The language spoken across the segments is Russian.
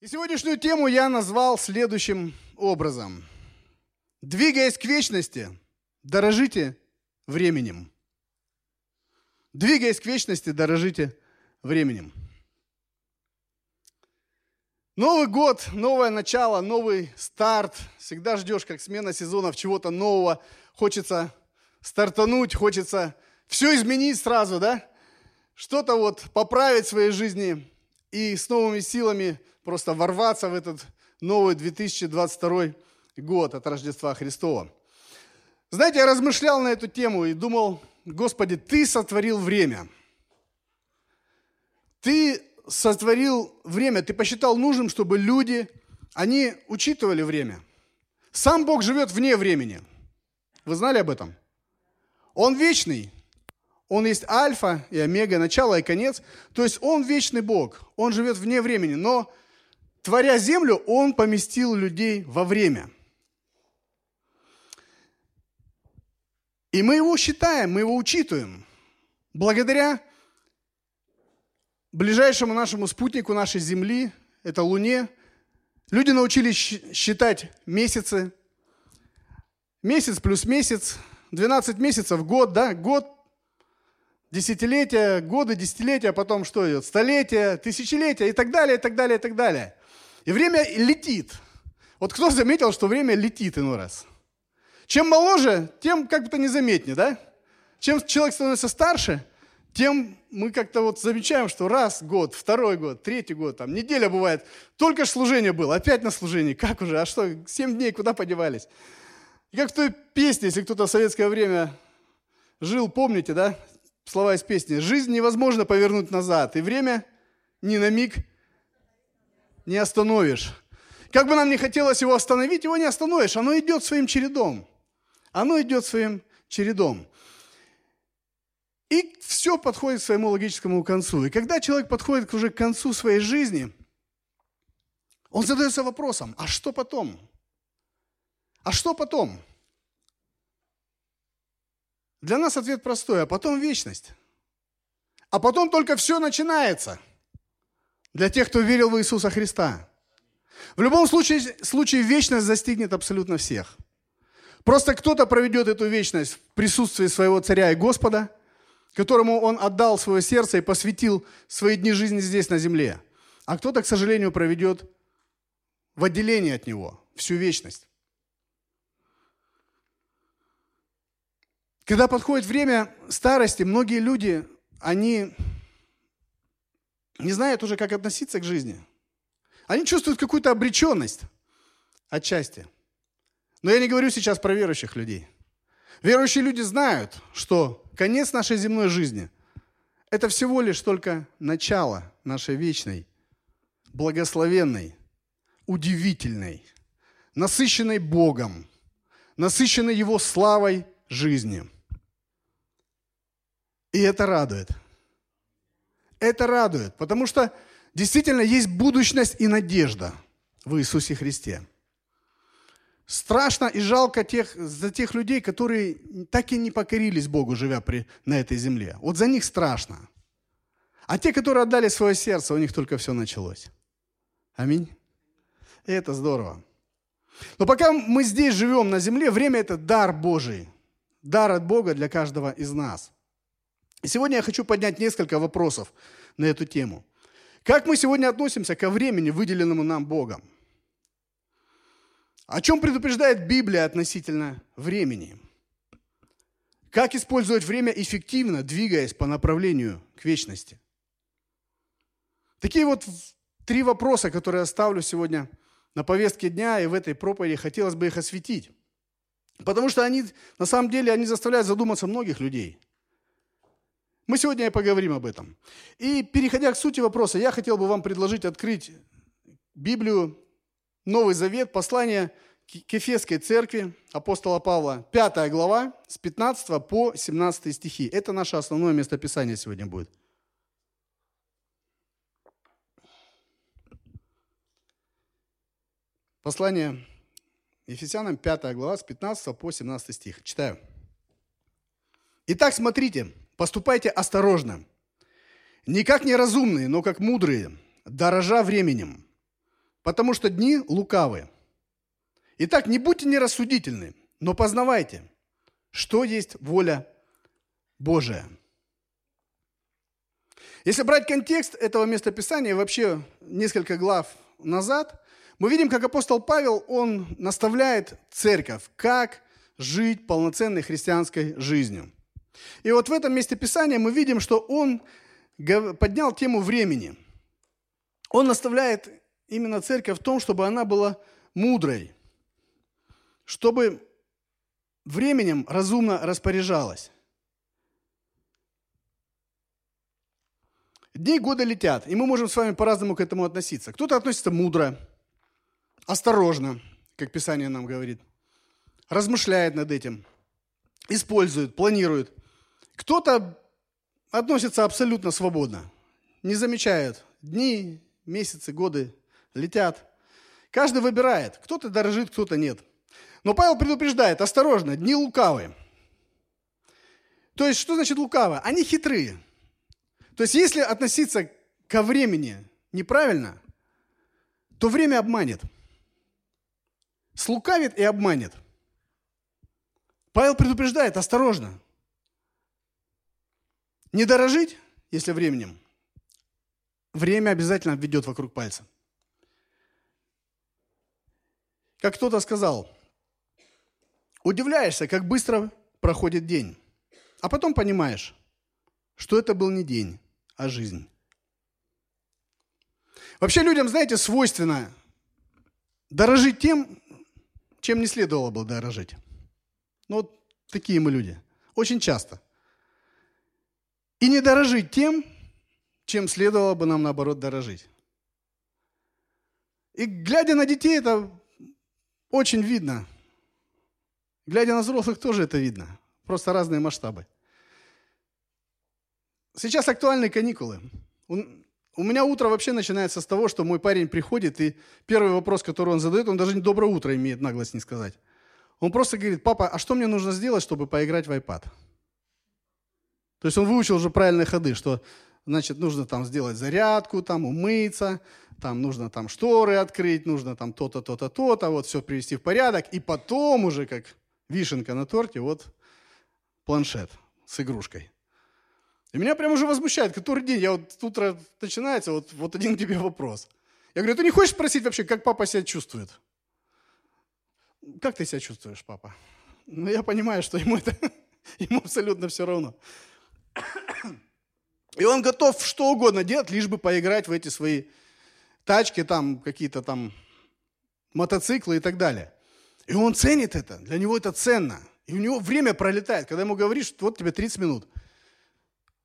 И сегодняшнюю тему я назвал следующим образом. Двигаясь к вечности, дорожите временем. Двигаясь к вечности, дорожите временем. Новый год, новое начало, новый старт. Всегда ждешь, как смена сезонов, чего-то нового. Хочется стартануть, хочется все изменить сразу, да? Что-то вот поправить в своей жизни и с новыми силами просто ворваться в этот новый 2022 год от Рождества Христова. Знаете, я размышлял на эту тему и думал, Господи, Ты сотворил время. Ты сотворил время, Ты посчитал нужным, чтобы люди, они учитывали время. Сам Бог живет вне времени. Вы знали об этом? Он вечный. Он есть альфа и омега, начало и конец. То есть Он вечный Бог. Он живет вне времени. Но творя землю, Он поместил людей во время. И мы его считаем, мы его учитываем. Благодаря ближайшему нашему спутнику нашей Земли, это Луне, люди научились считать месяцы. Месяц плюс месяц, 12 месяцев, год, да, год, десятилетия, годы, десятилетия, потом что идет? Столетия, тысячелетия и так далее, и так далее, и так далее. И время летит. Вот кто заметил, что время летит иной раз? Чем моложе, тем как бы то незаметнее, да? Чем человек становится старше, тем мы как-то вот замечаем, что раз год, второй год, третий год, там неделя бывает, только ж служение было, опять на служении, как уже, а что, семь дней куда подевались? И как в той песне, если кто-то в советское время жил, помните, да, слова из песни, жизнь невозможно повернуть назад, и время ни на миг не остановишь. Как бы нам не хотелось его остановить, его не остановишь. Оно идет своим чередом. Оно идет своим чередом. И все подходит к своему логическому концу. И когда человек подходит уже к концу своей жизни, он задается вопросом, а что потом? А что потом? Для нас ответ простой, а потом вечность. А потом только все начинается – для тех, кто верил в Иисуса Христа. В любом случае, случае вечность застигнет абсолютно всех. Просто кто-то проведет эту вечность в присутствии своего царя и Господа, которому он отдал свое сердце и посвятил свои дни жизни здесь на земле. А кто-то, к сожалению, проведет в отделении от него всю вечность. Когда подходит время старости, многие люди, они не знают уже, как относиться к жизни. Они чувствуют какую-то обреченность отчасти. Но я не говорю сейчас про верующих людей. Верующие люди знают, что конец нашей земной жизни – это всего лишь только начало нашей вечной, благословенной, удивительной, насыщенной Богом, насыщенной Его славой жизни. И это радует – это радует, потому что действительно есть будущность и надежда в Иисусе Христе. Страшно и жалко тех, за тех людей, которые так и не покорились Богу, живя при, на этой земле. Вот за них страшно. А те, которые отдали свое сердце, у них только все началось. Аминь. И это здорово. Но пока мы здесь живем на земле, время – это дар Божий. Дар от Бога для каждого из нас – сегодня я хочу поднять несколько вопросов на эту тему. Как мы сегодня относимся ко времени, выделенному нам Богом? О чем предупреждает Библия относительно времени? Как использовать время эффективно, двигаясь по направлению к вечности? Такие вот три вопроса, которые я ставлю сегодня на повестке дня, и в этой проповеди хотелось бы их осветить. Потому что они, на самом деле, они заставляют задуматься многих людей – мы сегодня и поговорим об этом. И переходя к сути вопроса, я хотел бы вам предложить открыть Библию, Новый Завет, послание к Ефесской церкви апостола Павла, 5 глава, с 15 по 17 стихи. Это наше основное местописание сегодня будет. Послание Ефесянам, 5 глава, с 15 по 17 стих. Читаю. Итак, смотрите, Поступайте осторожно. Не как неразумные, но как мудрые, дорожа временем. потому что дни лукавы. Итак, не будьте нерассудительны, но познавайте, что есть воля Божия. Если брать контекст этого местописания, вообще несколько глав назад, мы видим, как апостол Павел, он наставляет церковь, как жить полноценной христианской жизнью. И вот в этом месте Писания мы видим, что он поднял тему времени. Он наставляет именно церковь в том, чтобы она была мудрой, чтобы временем разумно распоряжалась. Дни года летят, и мы можем с вами по-разному к этому относиться. Кто-то относится мудро, осторожно, как Писание нам говорит, размышляет над этим, использует, планирует. Кто-то относится абсолютно свободно, не замечает. Дни, месяцы, годы летят. Каждый выбирает. Кто-то дорожит, кто-то нет. Но Павел предупреждает, осторожно, дни лукавые. То есть, что значит лукавые? Они хитрые. То есть, если относиться ко времени неправильно, то время обманет. Слукавит и обманет. Павел предупреждает, осторожно. Не дорожить, если временем, время обязательно обведет вокруг пальца. Как кто-то сказал, удивляешься, как быстро проходит день, а потом понимаешь, что это был не день, а жизнь. Вообще людям, знаете, свойственно дорожить тем, чем не следовало бы дорожить. Ну вот такие мы люди. Очень часто. И не дорожить тем, чем следовало бы нам, наоборот, дорожить. И глядя на детей, это очень видно. Глядя на взрослых, тоже это видно. Просто разные масштабы. Сейчас актуальны каникулы. У меня утро вообще начинается с того, что мой парень приходит, и первый вопрос, который он задает, он даже не доброе утро имеет наглость не сказать. Он просто говорит, папа, а что мне нужно сделать, чтобы поиграть в iPad? То есть он выучил уже правильные ходы, что значит, нужно там сделать зарядку, там умыться, там нужно там шторы открыть, нужно там то-то, то-то, то-то, вот все привести в порядок, и потом уже, как вишенка на торте, вот планшет с игрушкой. И меня прям уже возмущает, который день, я вот утро начинается, вот, вот один тебе вопрос. Я говорю, ты не хочешь спросить вообще, как папа себя чувствует? Как ты себя чувствуешь, папа? Ну, я понимаю, что ему это, ему абсолютно все равно. И он готов что угодно делать, лишь бы поиграть в эти свои тачки, там какие-то там мотоциклы и так далее. И он ценит это, для него это ценно. И у него время пролетает, когда ему говоришь, вот тебе 30 минут.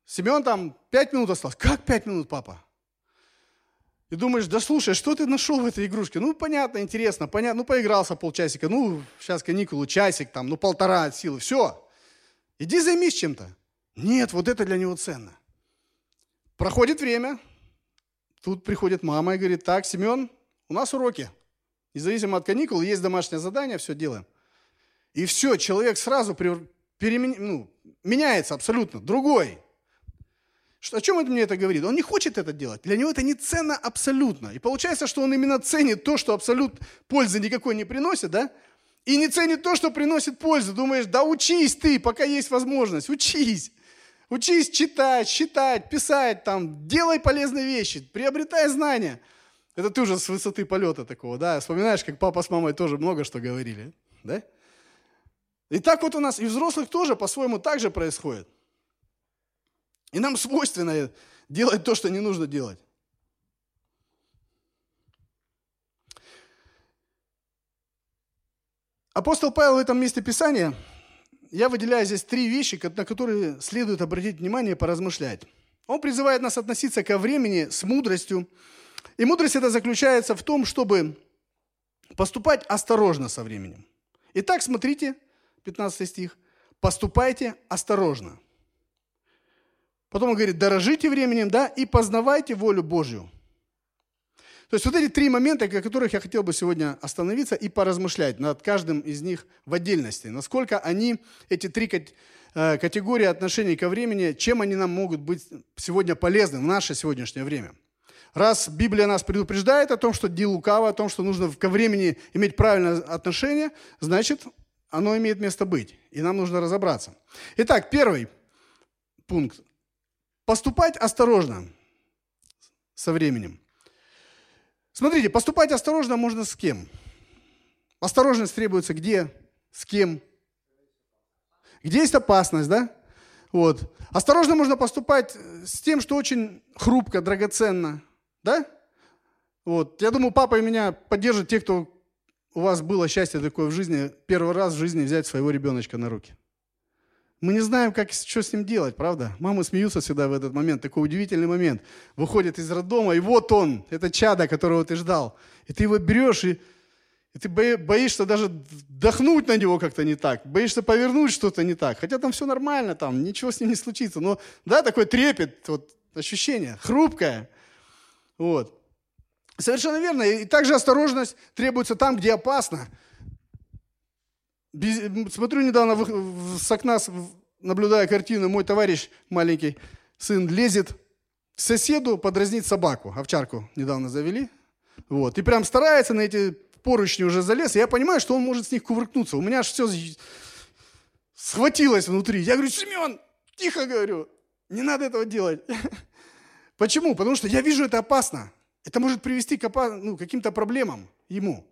Семен там 5 минут осталось. Как 5 минут, папа? И думаешь, да слушай, что ты нашел в этой игрушке? Ну, понятно, интересно, понятно. Ну, поигрался полчасика, ну, сейчас каникулы, часик там, ну, полтора от силы, все. Иди займись чем-то. Нет, вот это для него ценно. Проходит время, тут приходит мама и говорит, так, Семен, у нас уроки. Независимо от каникул, есть домашнее задание, все делаем. И все, человек сразу перемен... ну, меняется абсолютно, другой. Что, о чем это мне это говорит? Он не хочет это делать. Для него это не ценно абсолютно. И получается, что он именно ценит то, что абсолют пользы никакой не приносит, да? И не ценит то, что приносит пользу. Думаешь, да учись ты, пока есть возможность, учись. Учись читать, считать, писать, там, делай полезные вещи, приобретай знания. Это ты уже с высоты полета такого, да? Вспоминаешь, как папа с мамой тоже много что говорили, да? И так вот у нас, и взрослых тоже по-своему так же происходит. И нам свойственно делать то, что не нужно делать. Апостол Павел в этом месте Писания, я выделяю здесь три вещи, на которые следует обратить внимание и поразмышлять. Он призывает нас относиться ко времени с мудростью. И мудрость это заключается в том, чтобы поступать осторожно со временем. Итак, смотрите, 15 стих. «Поступайте осторожно». Потом он говорит, дорожите временем, да, и познавайте волю Божью. То есть вот эти три момента, о которых я хотел бы сегодня остановиться и поразмышлять над каждым из них в отдельности. Насколько они, эти три э, категории отношений ко времени, чем они нам могут быть сегодня полезны в наше сегодняшнее время. Раз Библия нас предупреждает о том, что дни лукавы, о том, что нужно ко времени иметь правильное отношение, значит, оно имеет место быть. И нам нужно разобраться. Итак, первый пункт. Поступать осторожно со временем. Смотрите, поступать осторожно можно с кем? Осторожность требуется где? С кем? Где есть опасность, да? Вот. Осторожно можно поступать с тем, что очень хрупко, драгоценно, да? Вот. Я думаю, папа и меня поддержат те, кто у вас было счастье такое в жизни, первый раз в жизни взять своего ребеночка на руки. Мы не знаем, как, что с ним делать, правда? Мамы смеются всегда в этот момент, такой удивительный момент. Выходит из роддома, и вот он, это чадо, которого ты ждал. И ты его берешь, и, и ты боишься даже вдохнуть на него как-то не так, боишься повернуть что-то не так. Хотя там все нормально, там ничего с ним не случится. Но да, такой трепет, вот, ощущение, хрупкое. Вот. Совершенно верно. И также осторожность требуется там, где опасно. Смотрю недавно с окна, наблюдая картину, мой товарищ маленький, сын, лезет к соседу подразнить собаку, овчарку недавно завели. Вот. И прям старается на эти поручни уже залез. И я понимаю, что он может с них кувыркнуться. У меня аж все схватилось внутри. Я говорю, Семен, тихо говорю, не надо этого делать. Почему? Потому что я вижу, это опасно. Это может привести к ну, каким-то проблемам ему.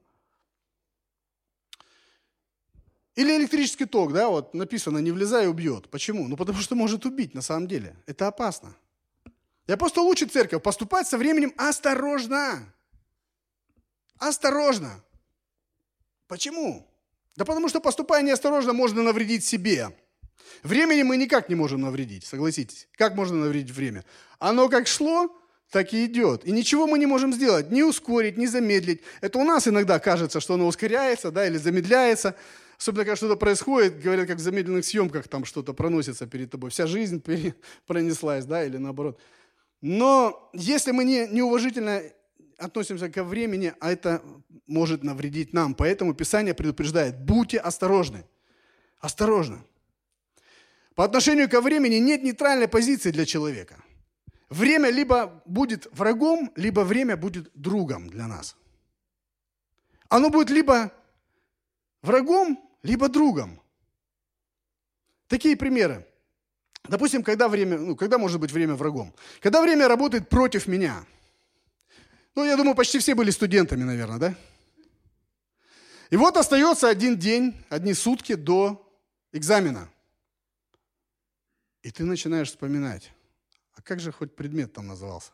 Или электрический ток, да, вот написано, не влезай, убьет. Почему? Ну, потому что может убить на самом деле. Это опасно. И апостол учит церковь поступать со временем осторожно. Осторожно. Почему? Да потому что поступая неосторожно, можно навредить себе. Времени мы никак не можем навредить, согласитесь. Как можно навредить время? Оно как шло, так и идет. И ничего мы не можем сделать, ни ускорить, ни замедлить. Это у нас иногда кажется, что оно ускоряется да, или замедляется. Особенно, когда что-то происходит, говорят, как в замедленных съемках, там что-то проносится перед тобой. Вся жизнь пронеслась, да, или наоборот. Но если мы не, неуважительно относимся ко времени, а это может навредить нам. Поэтому Писание предупреждает, будьте осторожны. Осторожно. По отношению ко времени нет нейтральной позиции для человека – Время либо будет врагом, либо время будет другом для нас. Оно будет либо врагом, либо другом. Такие примеры. Допустим, когда время, ну, когда может быть время врагом? Когда время работает против меня. Ну, я думаю, почти все были студентами, наверное, да? И вот остается один день, одни сутки до экзамена. И ты начинаешь вспоминать. А как же хоть предмет там назывался?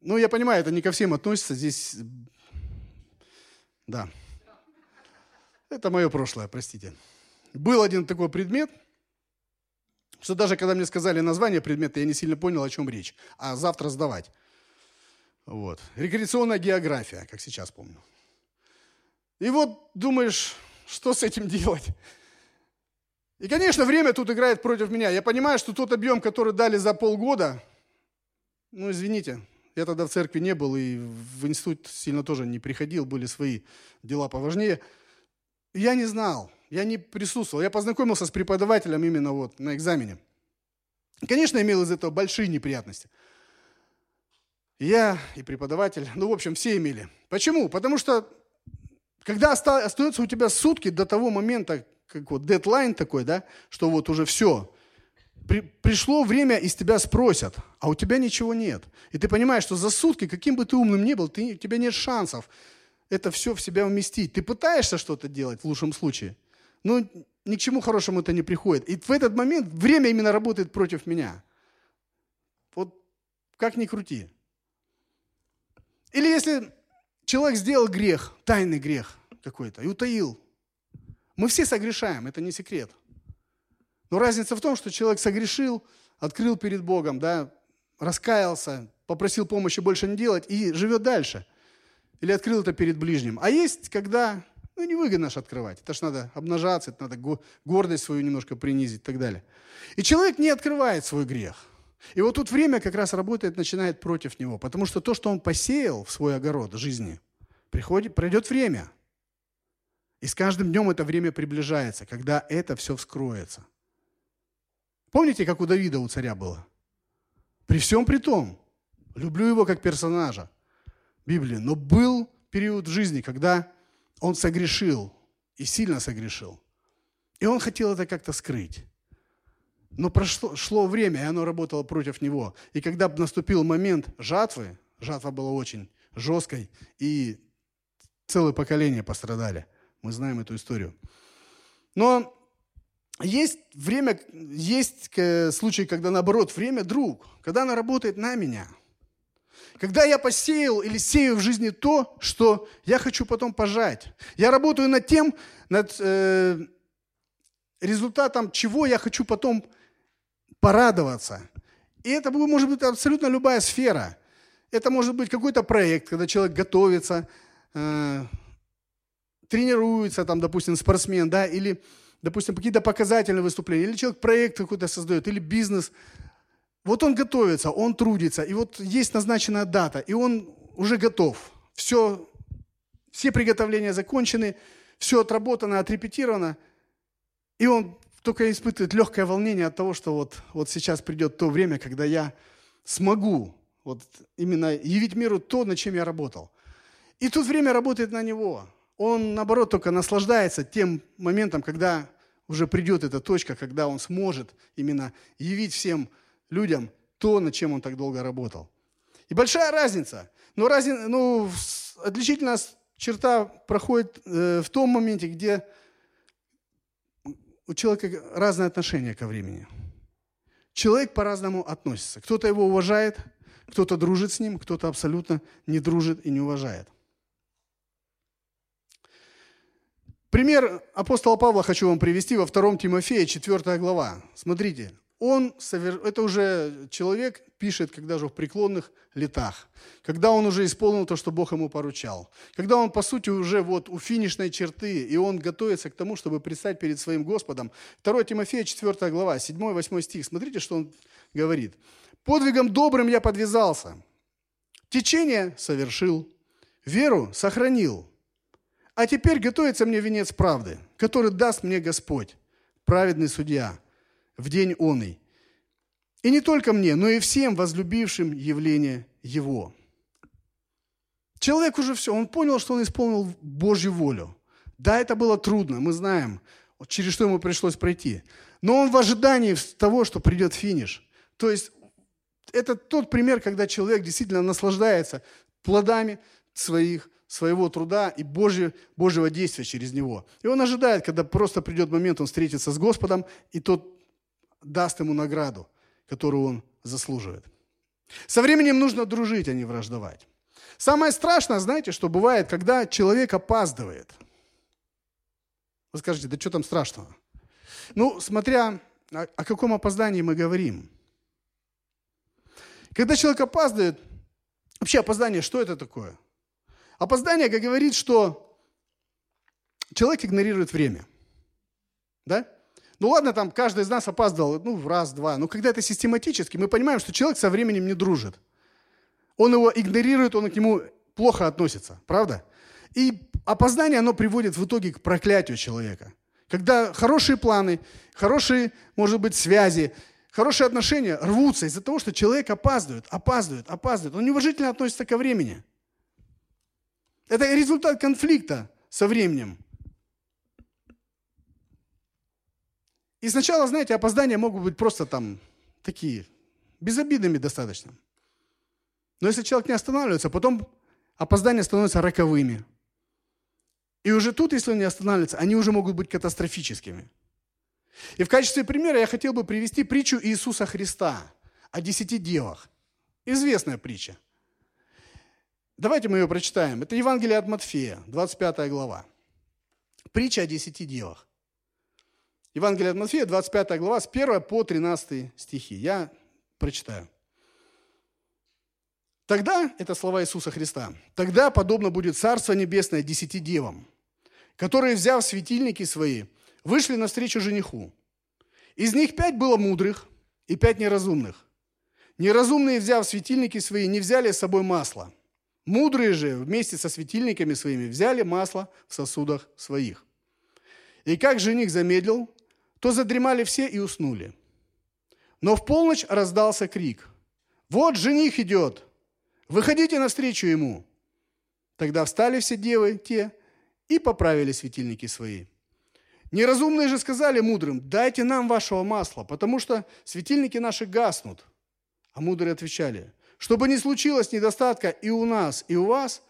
Ну, я понимаю, это не ко всем относится. Здесь, да. Это мое прошлое, простите. Был один такой предмет, что даже когда мне сказали название предмета, я не сильно понял, о чем речь. А завтра сдавать. Вот. Рекреационная география, как сейчас помню. И вот думаешь, что с этим делать? И, конечно, время тут играет против меня. Я понимаю, что тот объем, который дали за полгода, ну, извините, я тогда в церкви не был и в институт сильно тоже не приходил, были свои дела поважнее. Я не знал, я не присутствовал. Я познакомился с преподавателем именно вот на экзамене. Конечно, имел из этого большие неприятности. Я и преподаватель, ну, в общем, все имели. Почему? Потому что, когда остается у тебя сутки до того момента, как вот дедлайн такой, да, что вот уже все, при, пришло время, из тебя спросят, а у тебя ничего нет. И ты понимаешь, что за сутки, каким бы ты умным ни был, ты, у тебя нет шансов это все в себя вместить. Ты пытаешься что-то делать в лучшем случае, но ни к чему хорошему это не приходит. И в этот момент время именно работает против меня. Вот как ни крути. Или если человек сделал грех, тайный грех какой-то, и утаил, мы все согрешаем, это не секрет. Но разница в том, что человек согрешил, открыл перед Богом, да, раскаялся, попросил помощи больше не делать и живет дальше. Или открыл это перед ближним. А есть, когда, ну, невыгодно же открывать. Это ж надо обнажаться, это надо гордость свою немножко принизить и так далее. И человек не открывает свой грех. И вот тут время как раз работает, начинает против него. Потому что то, что он посеял в свой огород жизни, приходит, пройдет время – и с каждым днем это время приближается, когда это все вскроется. Помните, как у Давида, у царя было? При всем при том, люблю его как персонажа Библии, но был период в жизни, когда он согрешил и сильно согрешил. И он хотел это как-то скрыть. Но прошло шло время, и оно работало против него. И когда наступил момент жатвы, жатва была очень жесткой, и целое поколение пострадали. Мы знаем эту историю. Но есть время, есть случаи, когда наоборот, время друг, когда она работает на меня. Когда я посеял или сею в жизни то, что я хочу потом пожать. Я работаю над тем, над э, результатом чего я хочу потом порадоваться. И это может быть абсолютно любая сфера. Это может быть какой-то проект, когда человек готовится, э, тренируется, там, допустим, спортсмен, да, или, допустим, какие-то показательные выступления, или человек проект какой-то создает, или бизнес. Вот он готовится, он трудится, и вот есть назначенная дата, и он уже готов. Все, все приготовления закончены, все отработано, отрепетировано, и он только испытывает легкое волнение от того, что вот, вот сейчас придет то время, когда я смогу вот именно явить миру то, над чем я работал. И тут время работает на него. Он, наоборот, только наслаждается тем моментом, когда уже придет эта точка, когда он сможет именно явить всем людям то, над чем он так долго работал. И большая разница. Но разни... ну, отличительная черта проходит э, в том моменте, где у человека разное отношение ко времени. Человек по-разному относится. Кто-то его уважает, кто-то дружит с ним, кто-то абсолютно не дружит и не уважает. Пример апостола Павла хочу вам привести во 2 Тимофея, 4 глава. Смотрите, он, это уже человек пишет, когда же в преклонных летах, когда он уже исполнил то, что Бог ему поручал, когда он, по сути, уже вот у финишной черты, и он готовится к тому, чтобы предстать перед своим Господом. 2 Тимофея, 4 глава, 7-8 стих. Смотрите, что он говорит. «Подвигом добрым я подвязался, течение совершил, веру сохранил, а теперь готовится мне венец правды, который даст мне Господь, праведный судья» в день оный. И не только мне, но и всем возлюбившим явление Его. Человек уже все, он понял, что он исполнил Божью волю. Да, это было трудно, мы знаем, через что ему пришлось пройти. Но он в ожидании того, что придет финиш. То есть это тот пример, когда человек действительно наслаждается плодами своих, своего труда и Божьего, Божьего действия через него. И он ожидает, когда просто придет момент, он встретится с Господом, и тот даст ему награду, которую он заслуживает. Со временем нужно дружить, а не враждовать. Самое страшное, знаете, что бывает, когда человек опаздывает. Вы скажете, да что там страшного? Ну, смотря о, каком опоздании мы говорим. Когда человек опаздывает, вообще опоздание, что это такое? Опоздание, говорит, что человек игнорирует время. Да? Ну ладно, там каждый из нас опаздывал, ну, раз-два. Но когда это систематически, мы понимаем, что человек со временем не дружит. Он его игнорирует, он к нему плохо относится. Правда? И опоздание, оно приводит в итоге к проклятию человека. Когда хорошие планы, хорошие, может быть, связи, хорошие отношения рвутся из-за того, что человек опаздывает, опаздывает, опаздывает. Он неуважительно относится ко времени. Это результат конфликта со временем. И сначала, знаете, опоздания могут быть просто там такие, безобидными достаточно. Но если человек не останавливается, потом опоздания становятся роковыми. И уже тут, если он не останавливается, они уже могут быть катастрофическими. И в качестве примера я хотел бы привести притчу Иисуса Христа о десяти девах. Известная притча. Давайте мы ее прочитаем. Это Евангелие от Матфея, 25 глава. Притча о десяти девах. Евангелие от Матфея, 25 глава, с 1 по 13 стихи. Я прочитаю. Тогда, это слова Иисуса Христа, тогда подобно будет Царство Небесное десяти девам, которые, взяв светильники свои, вышли навстречу жениху. Из них пять было мудрых и пять неразумных. Неразумные, взяв светильники свои, не взяли с собой масло. Мудрые же вместе со светильниками своими взяли масло в сосудах своих. И как жених замедлил, то задремали все и уснули. Но в полночь раздался крик. «Вот жених идет! Выходите навстречу ему. Тогда встали все девы те и поправили светильники свои. Неразумные же сказали мудрым, дайте нам вашего масла, потому что светильники наши гаснут. А мудрые отвечали, чтобы не случилось недостатка и у нас, и у вас,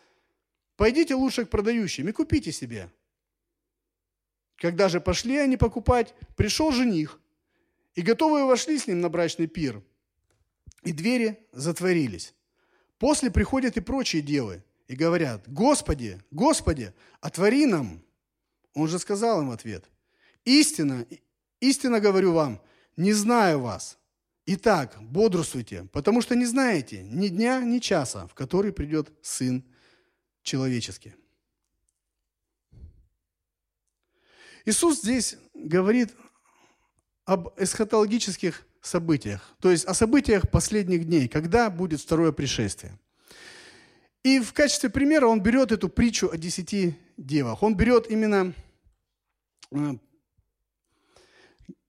пойдите лучше к продающим и купите себе. Когда же пошли они покупать, пришел жених, и готовые вошли с ним на брачный пир, и двери затворились. После приходят и прочие девы и говорят, «Господи, Господи, отвори нам!» Он же сказал им в ответ, «Истина, истинно говорю вам, не знаю вас. Итак, бодрствуйте, потому что не знаете ни дня, ни часа, в который придет Сын Человеческий». Иисус здесь говорит об эсхатологических событиях, то есть о событиях последних дней, когда будет второе пришествие. И в качестве примера он берет эту притчу о десяти девах. Он берет именно, э,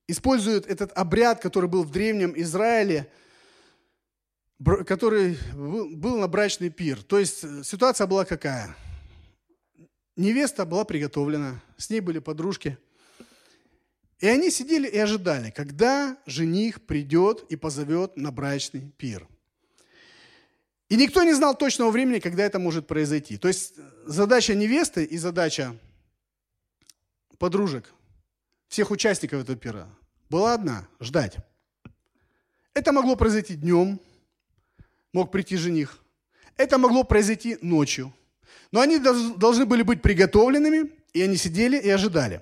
использует этот обряд, который был в Древнем Израиле, который был на брачный пир. То есть э, ситуация была какая? Невеста была приготовлена, с ней были подружки – и они сидели и ожидали, когда жених придет и позовет на брачный пир. И никто не знал точного времени, когда это может произойти. То есть задача невесты и задача подружек, всех участников этого пира, была одна – ждать. Это могло произойти днем, мог прийти жених. Это могло произойти ночью. Но они должны были быть приготовленными, и они сидели и ожидали.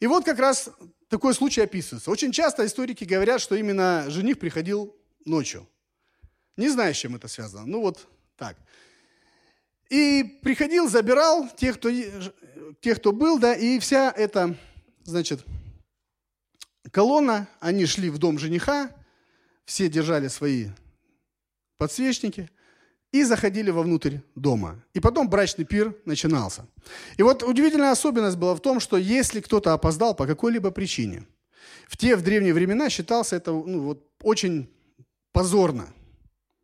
И вот как раз такой случай описывается. Очень часто историки говорят, что именно жених приходил ночью. Не знаю, с чем это связано. Ну вот так. И приходил, забирал тех, кто, тех, кто был, да, и вся эта, значит, колонна, они шли в дом жениха, все держали свои подсвечники – и заходили вовнутрь дома. И потом брачный пир начинался. И вот удивительная особенность была в том, что если кто-то опоздал по какой-либо причине, в те в древние времена считался это ну, вот, очень позорно.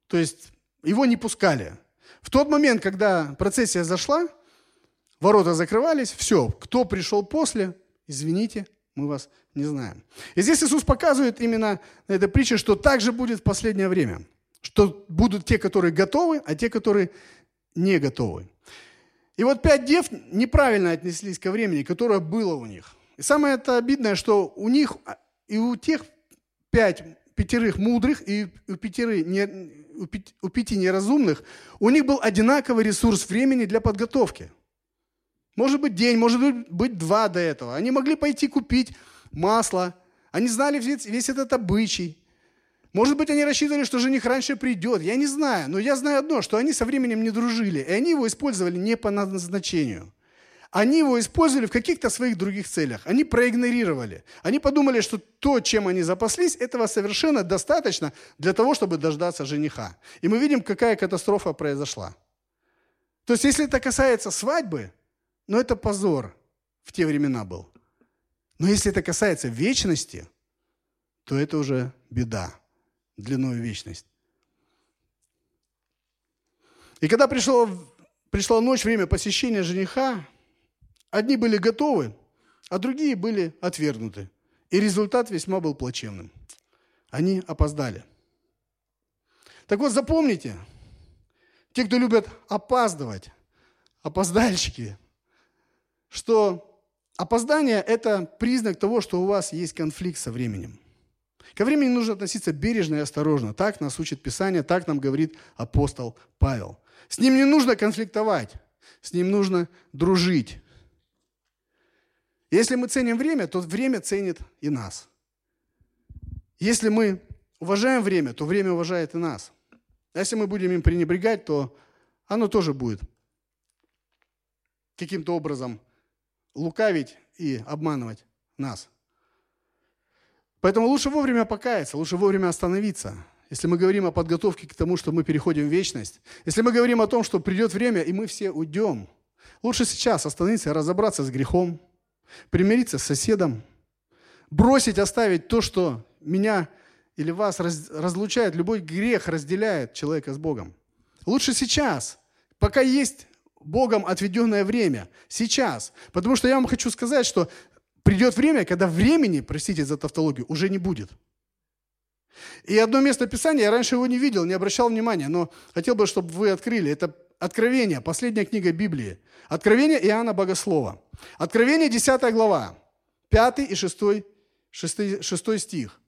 То есть его не пускали. В тот момент, когда процессия зашла, ворота закрывались, все, кто пришел после, извините, мы вас не знаем. И здесь Иисус показывает именно на этой притче, что так же будет в последнее время – что будут те, которые готовы, а те, которые не готовы. И вот пять дев неправильно отнеслись ко времени, которое было у них. И самое это обидное, что у них и у тех пять пятерых мудрых и у, пятеры не, у, пяти, у пяти неразумных, у них был одинаковый ресурс времени для подготовки. Может быть день, может быть два до этого. Они могли пойти купить масло, они знали весь, весь этот обычай. Может быть, они рассчитывали, что жених раньше придет. Я не знаю. Но я знаю одно, что они со временем не дружили. И они его использовали не по назначению. Они его использовали в каких-то своих других целях. Они проигнорировали. Они подумали, что то, чем они запаслись, этого совершенно достаточно для того, чтобы дождаться жениха. И мы видим, какая катастрофа произошла. То есть, если это касается свадьбы, ну это позор в те времена был. Но если это касается вечности, то это уже беда длиной вечность. И когда пришло, пришла ночь, время посещения жениха, одни были готовы, а другие были отвергнуты. И результат весьма был плачевным. Они опоздали. Так вот, запомните, те, кто любят опаздывать, опоздальщики, что опоздание – это признак того, что у вас есть конфликт со временем – Ко времени нужно относиться бережно и осторожно. Так нас учит Писание, так нам говорит апостол Павел. С ним не нужно конфликтовать, с ним нужно дружить. Если мы ценим время, то время ценит и нас. Если мы уважаем время, то время уважает и нас. А если мы будем им пренебрегать, то оно тоже будет каким-то образом лукавить и обманывать нас. Поэтому лучше вовремя покаяться, лучше вовремя остановиться. Если мы говорим о подготовке к тому, что мы переходим в вечность, если мы говорим о том, что придет время, и мы все уйдем, лучше сейчас остановиться, разобраться с грехом, примириться с соседом, бросить, оставить то, что меня или вас разлучает, любой грех разделяет человека с Богом. Лучше сейчас, пока есть Богом отведенное время. Сейчас. Потому что я вам хочу сказать, что придет время, когда времени, простите за тавтологию, уже не будет. И одно место Писания, я раньше его не видел, не обращал внимания, но хотел бы, чтобы вы открыли. Это Откровение, последняя книга Библии. Откровение Иоанна Богослова. Откровение, 10 глава, 5 и 6, 6, 6 стих.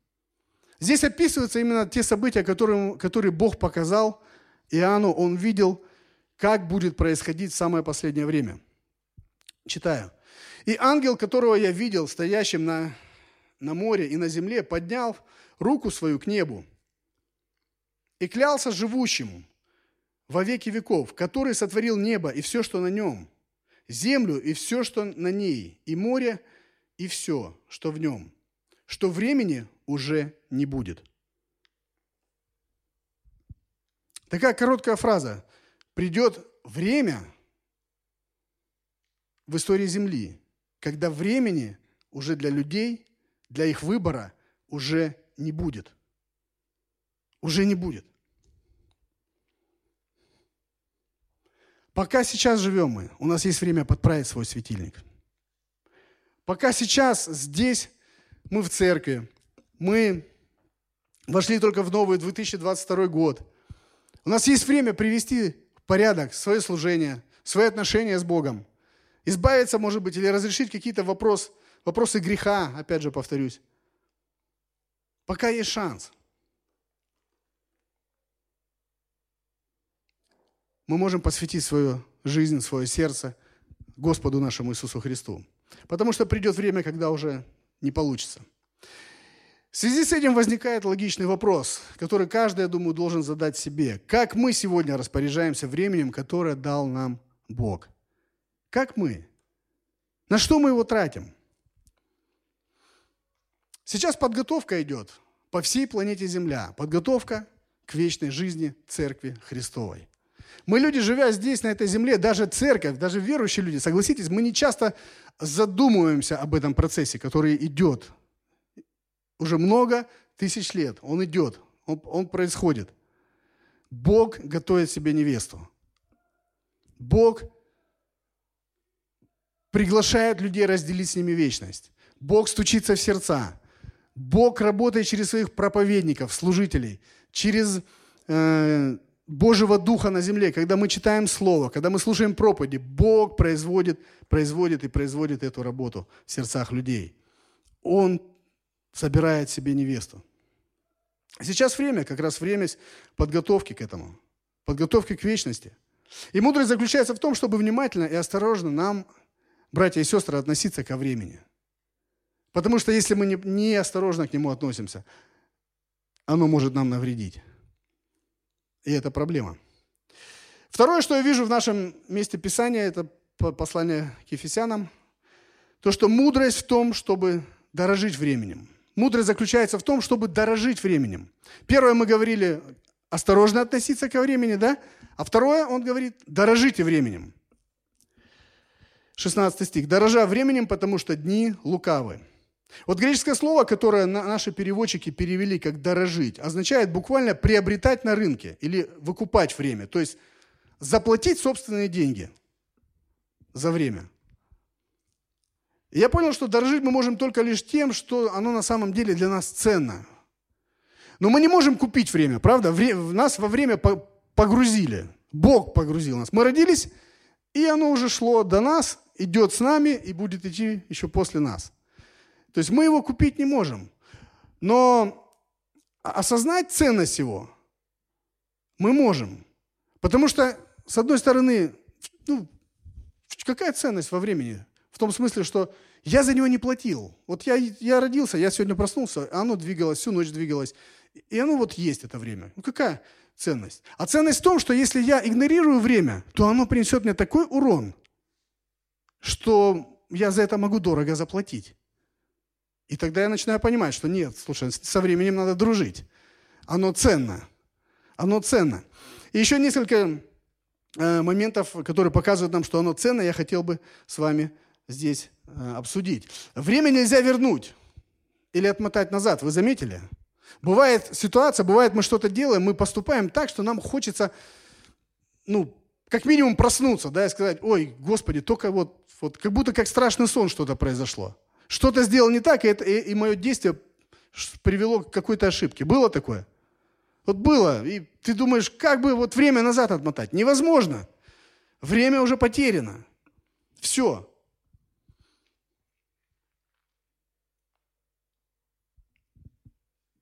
Здесь описываются именно те события, которые, которые Бог показал Иоанну. Он видел, как будет происходить в самое последнее время. Читаю. «И ангел, которого я видел, стоящим на, на море и на земле, поднял руку свою к небу и клялся живущему, во веки веков, который сотворил небо и все, что на нем, землю и все, что на ней, и море и все, что в нем, что времени уже не будет. Такая короткая фраза. Придет время в истории Земли, когда времени уже для людей, для их выбора уже не будет. Уже не будет. Пока сейчас живем мы, у нас есть время подправить свой светильник. Пока сейчас здесь мы в церкви, мы вошли только в новый 2022 год. У нас есть время привести в порядок свое служение, свои отношения с Богом. Избавиться, может быть, или разрешить какие-то вопрос, вопросы греха, опять же повторюсь. Пока есть шанс – мы можем посвятить свою жизнь, свое сердце Господу нашему Иисусу Христу. Потому что придет время, когда уже не получится. В связи с этим возникает логичный вопрос, который каждый, я думаю, должен задать себе. Как мы сегодня распоряжаемся временем, которое дал нам Бог? Как мы? На что мы его тратим? Сейчас подготовка идет по всей планете Земля. Подготовка к вечной жизни Церкви Христовой. Мы люди, живя здесь, на этой земле, даже церковь, даже верующие люди, согласитесь, мы не часто задумываемся об этом процессе, который идет уже много тысяч лет. Он идет, он, он происходит. Бог готовит себе невесту. Бог приглашает людей разделить с ними вечность. Бог стучится в сердца. Бог работает через своих проповедников, служителей, через э, Божьего Духа на земле, когда мы читаем Слово, когда мы слушаем проповеди, Бог производит, производит и производит эту работу в сердцах людей. Он собирает себе невесту. Сейчас время, как раз время подготовки к этому, подготовки к вечности. И мудрость заключается в том, чтобы внимательно и осторожно нам, братья и сестры, относиться ко времени. Потому что если мы не, не осторожно к нему относимся, оно может нам навредить. И это проблема. Второе, что я вижу в нашем месте Писания, это послание к Ефесянам, то, что мудрость в том, чтобы дорожить временем. Мудрость заключается в том, чтобы дорожить временем. Первое, мы говорили, осторожно относиться ко времени, да? А второе, он говорит, дорожите временем. 16 стих. «Дорожа временем, потому что дни лукавы». Вот греческое слово, которое наши переводчики перевели как «дорожить», означает буквально приобретать на рынке или выкупать время, то есть заплатить собственные деньги за время. И я понял, что дорожить мы можем только лишь тем, что оно на самом деле для нас ценно. Но мы не можем купить время, правда? Нас во время погрузили. Бог погрузил нас. Мы родились, и оно уже шло до нас, идет с нами и будет идти еще после нас. То есть мы его купить не можем. Но осознать ценность его мы можем. Потому что, с одной стороны, ну, какая ценность во времени? В том смысле, что я за него не платил. Вот я, я родился, я сегодня проснулся, а оно двигалось, всю ночь двигалось. И оно вот есть это время. Ну какая ценность? А ценность в том, что если я игнорирую время, то оно принесет мне такой урон, что я за это могу дорого заплатить. И тогда я начинаю понимать, что нет, слушай, со временем надо дружить. Оно ценно. Оно ценно. И еще несколько э, моментов, которые показывают нам, что оно ценно, я хотел бы с вами здесь э, обсудить. Время нельзя вернуть или отмотать назад, вы заметили? Бывает ситуация, бывает мы что-то делаем, мы поступаем так, что нам хочется ну, как минимум проснуться, да, и сказать, ой, Господи, только вот, вот как будто как страшный сон что-то произошло. Что-то сделал не так, и, это, и, и мое действие привело к какой-то ошибке. Было такое? Вот было. И ты думаешь, как бы вот время назад отмотать? Невозможно. Время уже потеряно. Все.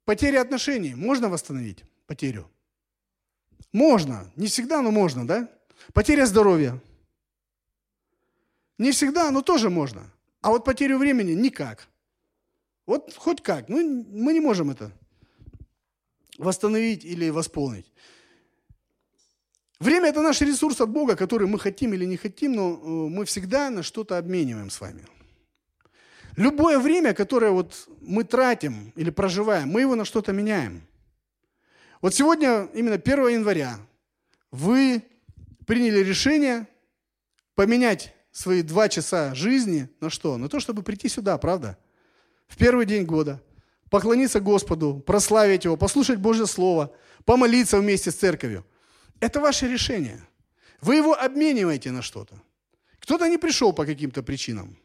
Потеря отношений. Можно восстановить потерю? Можно. Не всегда, но можно, да? Потеря здоровья. Не всегда, но тоже можно. А вот потерю времени никак. Вот хоть как. Ну, мы не можем это восстановить или восполнить. Время – это наш ресурс от Бога, который мы хотим или не хотим, но э, мы всегда на что-то обмениваем с вами. Любое время, которое вот мы тратим или проживаем, мы его на что-то меняем. Вот сегодня, именно 1 января, вы приняли решение поменять свои два часа жизни на что? На то, чтобы прийти сюда, правда? В первый день года, поклониться Господу, прославить Его, послушать Божье Слово, помолиться вместе с церковью – это ваше решение. Вы его обмениваете на что-то. Кто-то не пришел по каким-то причинам.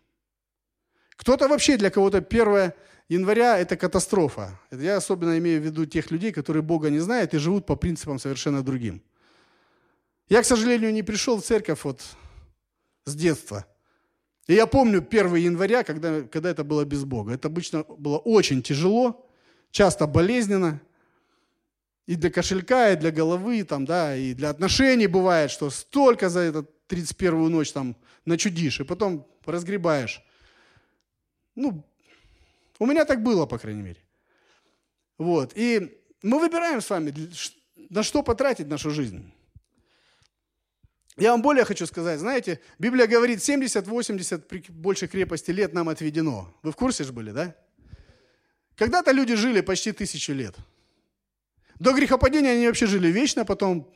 Кто-то вообще для кого-то 1 января – это катастрофа. Я особенно имею в виду тех людей, которые Бога не знают и живут по принципам совершенно другим. Я, к сожалению, не пришел в церковь вот с детства. И я помню 1 января, когда, когда это было без Бога. Это обычно было очень тяжело, часто болезненно – и для кошелька, и для головы, там, да, и для отношений бывает, что столько за эту 31-ю ночь там начудишь, и потом разгребаешь. Ну, у меня так было, по крайней мере. Вот. И мы выбираем с вами, на что потратить нашу жизнь. Я вам более хочу сказать, знаете, Библия говорит, 70-80 больше крепости лет нам отведено. Вы в курсе же были, да? Когда-то люди жили почти тысячу лет – до грехопадения они вообще жили вечно, потом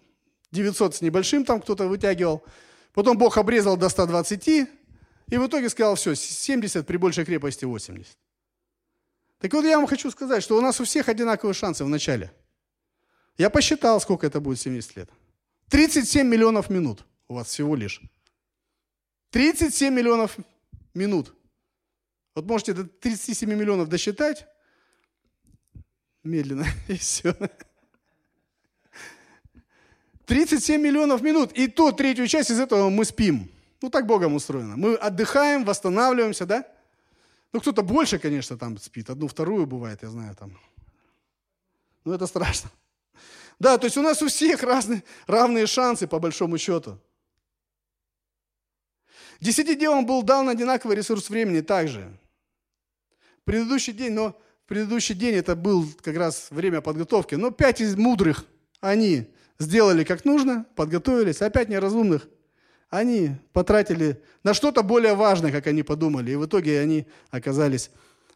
900 с небольшим там кто-то вытягивал. Потом Бог обрезал до 120, и в итоге сказал, все, 70 при большей крепости 80. Так вот я вам хочу сказать, что у нас у всех одинаковые шансы в начале. Я посчитал, сколько это будет 70 лет. 37 миллионов минут у вас всего лишь. 37 миллионов минут. Вот можете до 37 миллионов досчитать медленно, и все. 37 миллионов минут. И то третью часть из этого мы спим. Ну, так Богом устроено. Мы отдыхаем, восстанавливаемся, да? Ну, кто-то больше, конечно, там спит. Одну, вторую бывает, я знаю, там. Ну, это страшно. Да, то есть у нас у всех разные, равные шансы, по большому счету. Десяти делам был дан одинаковый ресурс времени также. Предыдущий день, но предыдущий день это был как раз время подготовки. Но пять из мудрых, они сделали как нужно, подготовились, а пять неразумных они потратили на что-то более важное, как они подумали, и в итоге они оказались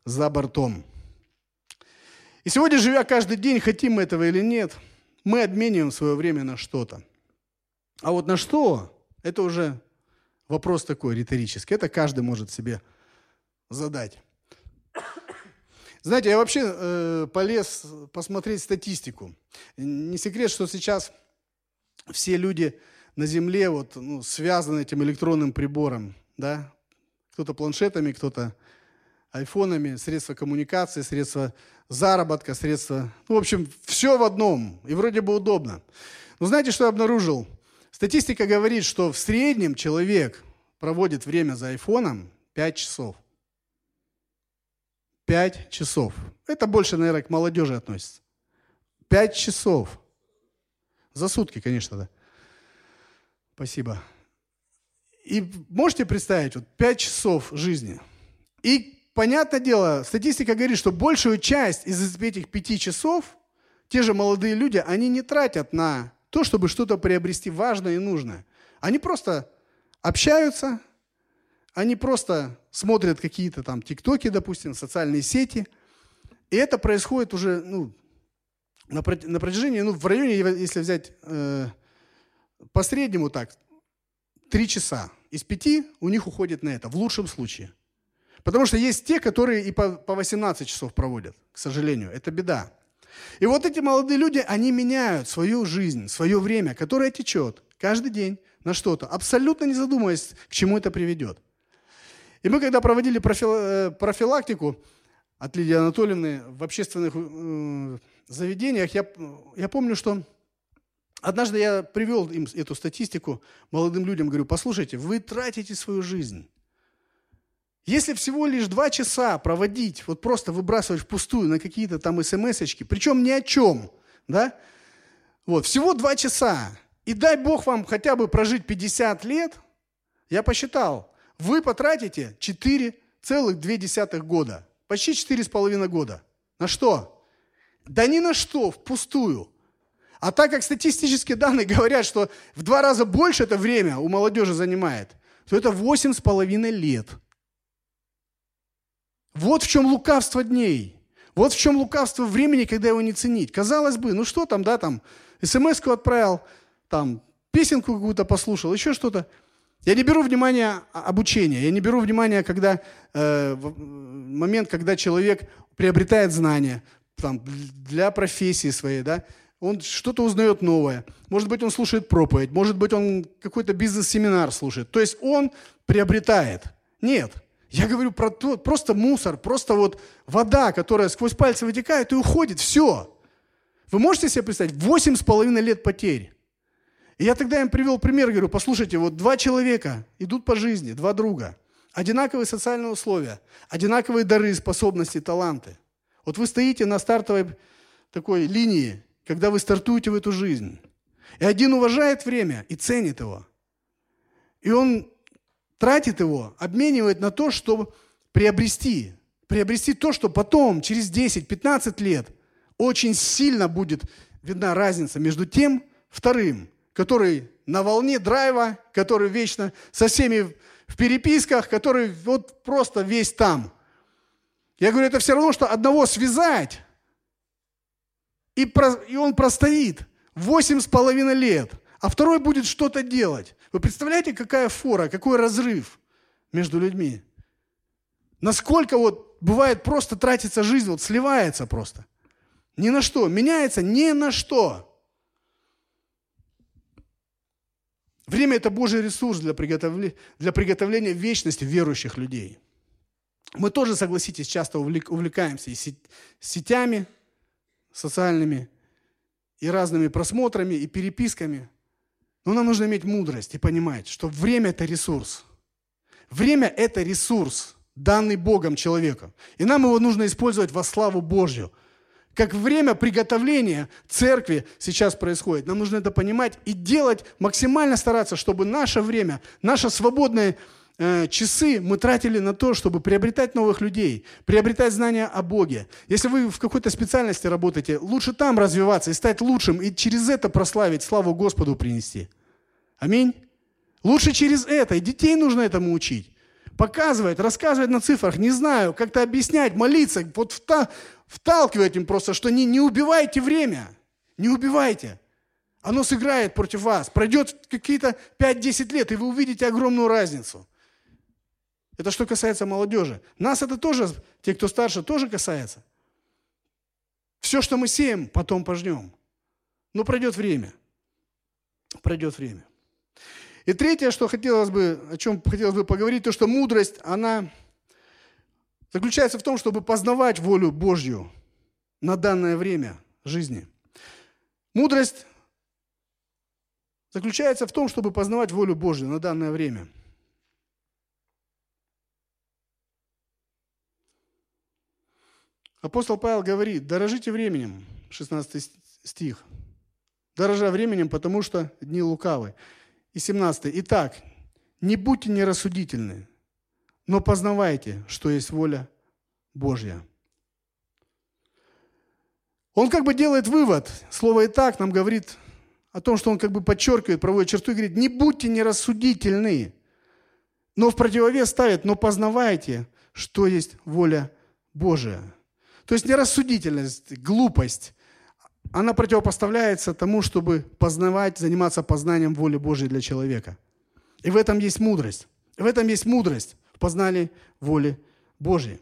за бортом. И сегодня, живя каждый день, хотим мы этого или нет, мы обмениваем свое время на что-то. А вот на что, это уже вопрос такой риторический. Это каждый может себе задать. Знаете, я вообще э, полез посмотреть статистику. Не секрет, что сейчас все люди на Земле вот, ну, связаны этим электронным прибором. Да? Кто-то планшетами, кто-то айфонами, средства коммуникации, средства заработка, средства... Ну, в общем, все в одном. И вроде бы удобно. Но знаете, что я обнаружил? Статистика говорит, что в среднем человек проводит время за айфоном 5 часов. 5 часов. Это больше, наверное, к молодежи относится. 5 часов. За сутки, конечно, да. Спасибо. И можете представить, вот 5 часов жизни. И, понятное дело, статистика говорит, что большую часть из этих 5 часов те же молодые люди, они не тратят на то, чтобы что-то приобрести важное и нужное. Они просто общаются, они просто смотрят какие-то там тиктоки, допустим, социальные сети. И это происходит уже ну, на протяжении, ну, в районе, если взять э, по среднему так, три часа. Из пяти у них уходит на это, в лучшем случае. Потому что есть те, которые и по, по 18 часов проводят, к сожалению. Это беда. И вот эти молодые люди, они меняют свою жизнь, свое время, которое течет, каждый день на что-то, абсолютно не задумываясь, к чему это приведет. И мы, когда проводили э, профилактику от Лидии Анатольевны в общественных э, заведениях, я, я помню, что однажды я привел им эту статистику, молодым людям, говорю, послушайте, вы тратите свою жизнь. Если всего лишь два часа проводить, вот просто выбрасывать впустую на какие-то там смс-очки, причем ни о чем, да, вот, всего два часа, и дай Бог вам хотя бы прожить 50 лет, я посчитал, вы потратите 4,2 года, почти 4,5 года. На что? Да ни на что, впустую. А так как статистические данные говорят, что в два раза больше это время у молодежи занимает, то это 8,5 лет. Вот в чем лукавство дней. Вот в чем лукавство времени, когда его не ценить. Казалось бы, ну что там, да, там, смс-ку отправил, там, песенку какую-то послушал, еще что-то. Я не беру внимания обучения, я не беру внимания, когда, э, момент, когда человек приобретает знания там, для профессии своей, да, он что-то узнает новое. Может быть, он слушает проповедь, может быть, он какой-то бизнес-семинар слушает. То есть он приобретает. Нет. Я говорю про то, просто мусор, просто вот вода, которая сквозь пальцы вытекает и уходит. Все. Вы можете себе представить? Восемь с половиной лет потерь. И я тогда им привел пример, говорю, послушайте, вот два человека идут по жизни, два друга, одинаковые социальные условия, одинаковые дары, способности, таланты. Вот вы стоите на стартовой такой линии, когда вы стартуете в эту жизнь. И один уважает время и ценит его. И он тратит его, обменивает на то, чтобы приобрести. Приобрести то, что потом, через 10-15 лет, очень сильно будет видна разница между тем, вторым, который на волне драйва, который вечно со всеми в переписках, который вот просто весь там. Я говорю, это все равно, что одного связать, и, про, и он простоит восемь с половиной лет, а второй будет что-то делать. Вы представляете, какая фора, какой разрыв между людьми? Насколько вот бывает просто тратится жизнь, вот сливается просто. Ни на что, меняется ни на что. Время – это Божий ресурс для приготовления, для приготовления вечности верующих людей. Мы тоже, согласитесь, часто увлекаемся и сетями социальными, и разными просмотрами, и переписками. Но нам нужно иметь мудрость и понимать, что время – это ресурс. Время – это ресурс, данный Богом человеку. И нам его нужно использовать во славу Божью – как время приготовления церкви сейчас происходит. Нам нужно это понимать и делать, максимально стараться, чтобы наше время, наши свободные э, часы мы тратили на то, чтобы приобретать новых людей, приобретать знания о Боге. Если вы в какой-то специальности работаете, лучше там развиваться и стать лучшим, и через это прославить, славу Господу принести. Аминь. Лучше через это. И детей нужно этому учить. Показывать, рассказывать на цифрах, не знаю, как-то объяснять, молиться. Вот в та, вталкивает им просто, что не, не убивайте время, не убивайте. Оно сыграет против вас. Пройдет какие-то 5-10 лет, и вы увидите огромную разницу. Это что касается молодежи. Нас это тоже, те, кто старше, тоже касается. Все, что мы сеем, потом пожнем. Но пройдет время. Пройдет время. И третье, что хотелось бы, о чем хотелось бы поговорить, то, что мудрость, она заключается в том, чтобы познавать волю Божью на данное время жизни. Мудрость заключается в том, чтобы познавать волю Божью на данное время. Апостол Павел говорит, дорожите временем, 16 стих, дорожа временем, потому что дни лукавы. И 17. Итак, не будьте нерассудительны, но познавайте, что есть воля Божья. Он как бы делает вывод. Слово «и так» нам говорит о том, что он как бы подчеркивает, проводит черту и говорит, не будьте нерассудительны, но в противовес ставит, но познавайте, что есть воля Божия. То есть нерассудительность, глупость, она противопоставляется тому, чтобы познавать, заниматься познанием воли Божьей для человека. И в этом есть мудрость. В этом есть мудрость познали воли Божьей.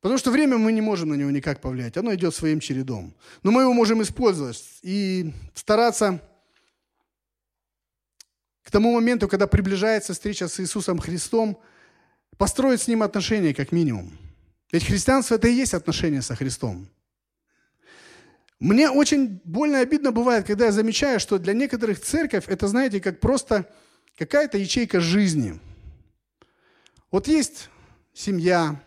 Потому что время мы не можем на него никак повлиять. Оно идет своим чередом. Но мы его можем использовать и стараться к тому моменту, когда приближается встреча с Иисусом Христом, построить с Ним отношения как минимум. Ведь христианство – это и есть отношения со Христом. Мне очень больно и обидно бывает, когда я замечаю, что для некоторых церковь – это, знаете, как просто какая-то ячейка жизни. Вот есть семья,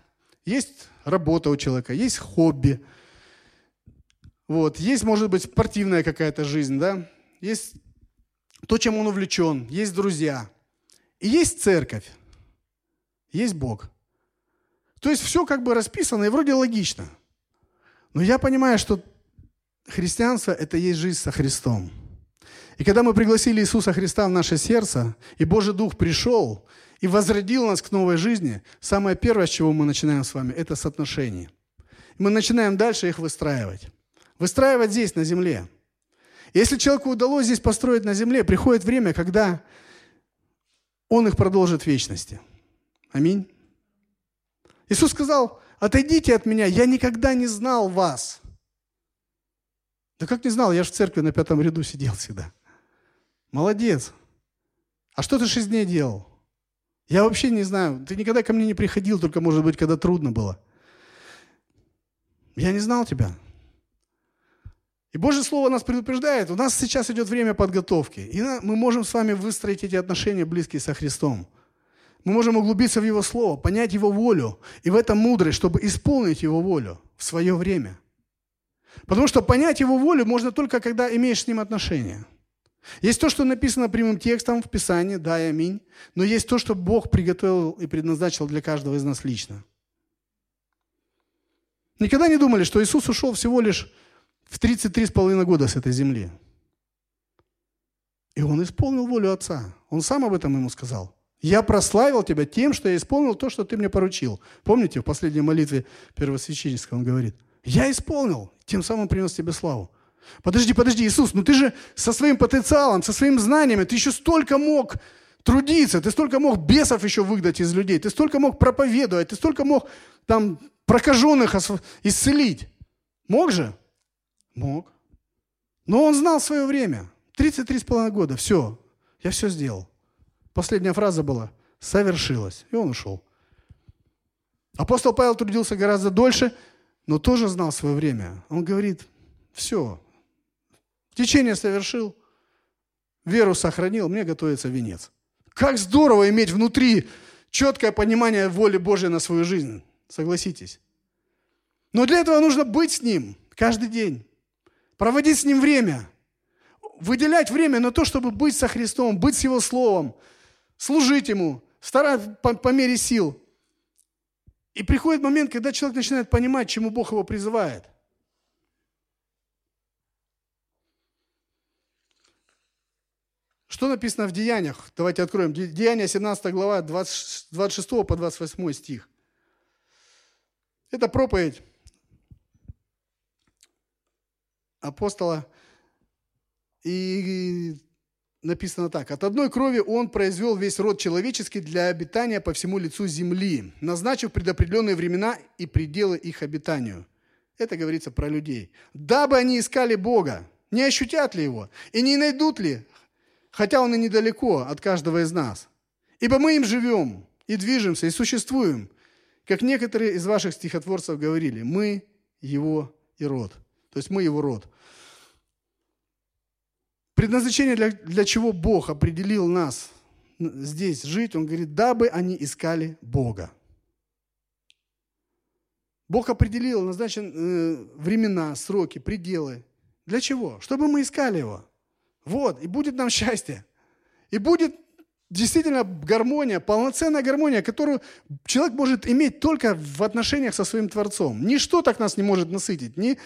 есть работа у человека, есть хобби, вот, есть, может быть, спортивная какая-то жизнь, да, есть то, чем он увлечен, есть друзья, и есть церковь, есть Бог. То есть все как бы расписано и вроде логично. Но я понимаю, что христианство – это есть жизнь со Христом. И когда мы пригласили Иисуса Христа в наше сердце, и Божий Дух пришел и возродил нас к новой жизни, самое первое, с чего мы начинаем с вами, это с отношений. Мы начинаем дальше их выстраивать. Выстраивать здесь, на земле. Если человеку удалось здесь построить на земле, приходит время, когда он их продолжит в вечности. Аминь. Иисус сказал, отойдите от меня, я никогда не знал вас. Да как не знал, я же в церкви на пятом ряду сидел всегда. Молодец. А что ты шесть дней делал? Я вообще не знаю. Ты никогда ко мне не приходил, только, может быть, когда трудно было. Я не знал тебя. И Божье Слово нас предупреждает. У нас сейчас идет время подготовки. И мы можем с вами выстроить эти отношения близкие со Христом. Мы можем углубиться в Его Слово, понять Его волю. И в этом мудрость, чтобы исполнить Его волю в свое время. Потому что понять Его волю можно только, когда имеешь с Ним отношения. Есть то, что написано прямым текстом в Писании, да и аминь. Но есть то, что Бог приготовил и предназначил для каждого из нас лично. Никогда не думали, что Иисус ушел всего лишь в 33,5 года с этой земли. И Он исполнил волю Отца. Он сам об этом ему сказал. «Я прославил тебя тем, что я исполнил то, что ты мне поручил». Помните, в последней молитве первосвященнической он говорит, «Я исполнил, тем самым принес тебе славу». Подожди, подожди, Иисус, ну ты же со своим потенциалом, со своими знаниями, ты еще столько мог трудиться, ты столько мог бесов еще выгнать из людей, ты столько мог проповедовать, ты столько мог там прокаженных исцелить. Мог же? Мог. Но он знал свое время. 33,5 года. Все. Я все сделал. Последняя фраза была «совершилось». И он ушел. Апостол Павел трудился гораздо дольше, но тоже знал свое время. Он говорит, все, Течение совершил, веру сохранил, мне готовится венец. Как здорово иметь внутри четкое понимание воли Божьей на свою жизнь. Согласитесь. Но для этого нужно быть с Ним каждый день. Проводить с Ним время. Выделять время на то, чтобы быть со Христом, быть с Его Словом, служить Ему, стараться по, по мере сил. И приходит момент, когда человек начинает понимать, чему Бог его призывает – Что написано в Деяниях? Давайте откроем. Деяния 17 глава, 20, 26 по 28 стих. Это проповедь апостола. И написано так. «От одной крови он произвел весь род человеческий для обитания по всему лицу земли, назначив предопределенные времена и пределы их обитанию». Это говорится про людей. «Дабы они искали Бога, не ощутят ли Его, и не найдут ли, хотя он и недалеко от каждого из нас. Ибо мы им живем и движемся, и существуем, как некоторые из ваших стихотворцев говорили, мы его и род. То есть мы его род. Предназначение, для, для чего Бог определил нас здесь жить, Он говорит, дабы они искали Бога. Бог определил, назначен э, времена, сроки, пределы. Для чего? Чтобы мы искали Его. Вот, и будет нам счастье. И будет действительно гармония, полноценная гармония, которую человек может иметь только в отношениях со своим Творцом. Ничто так нас не может насытить, ни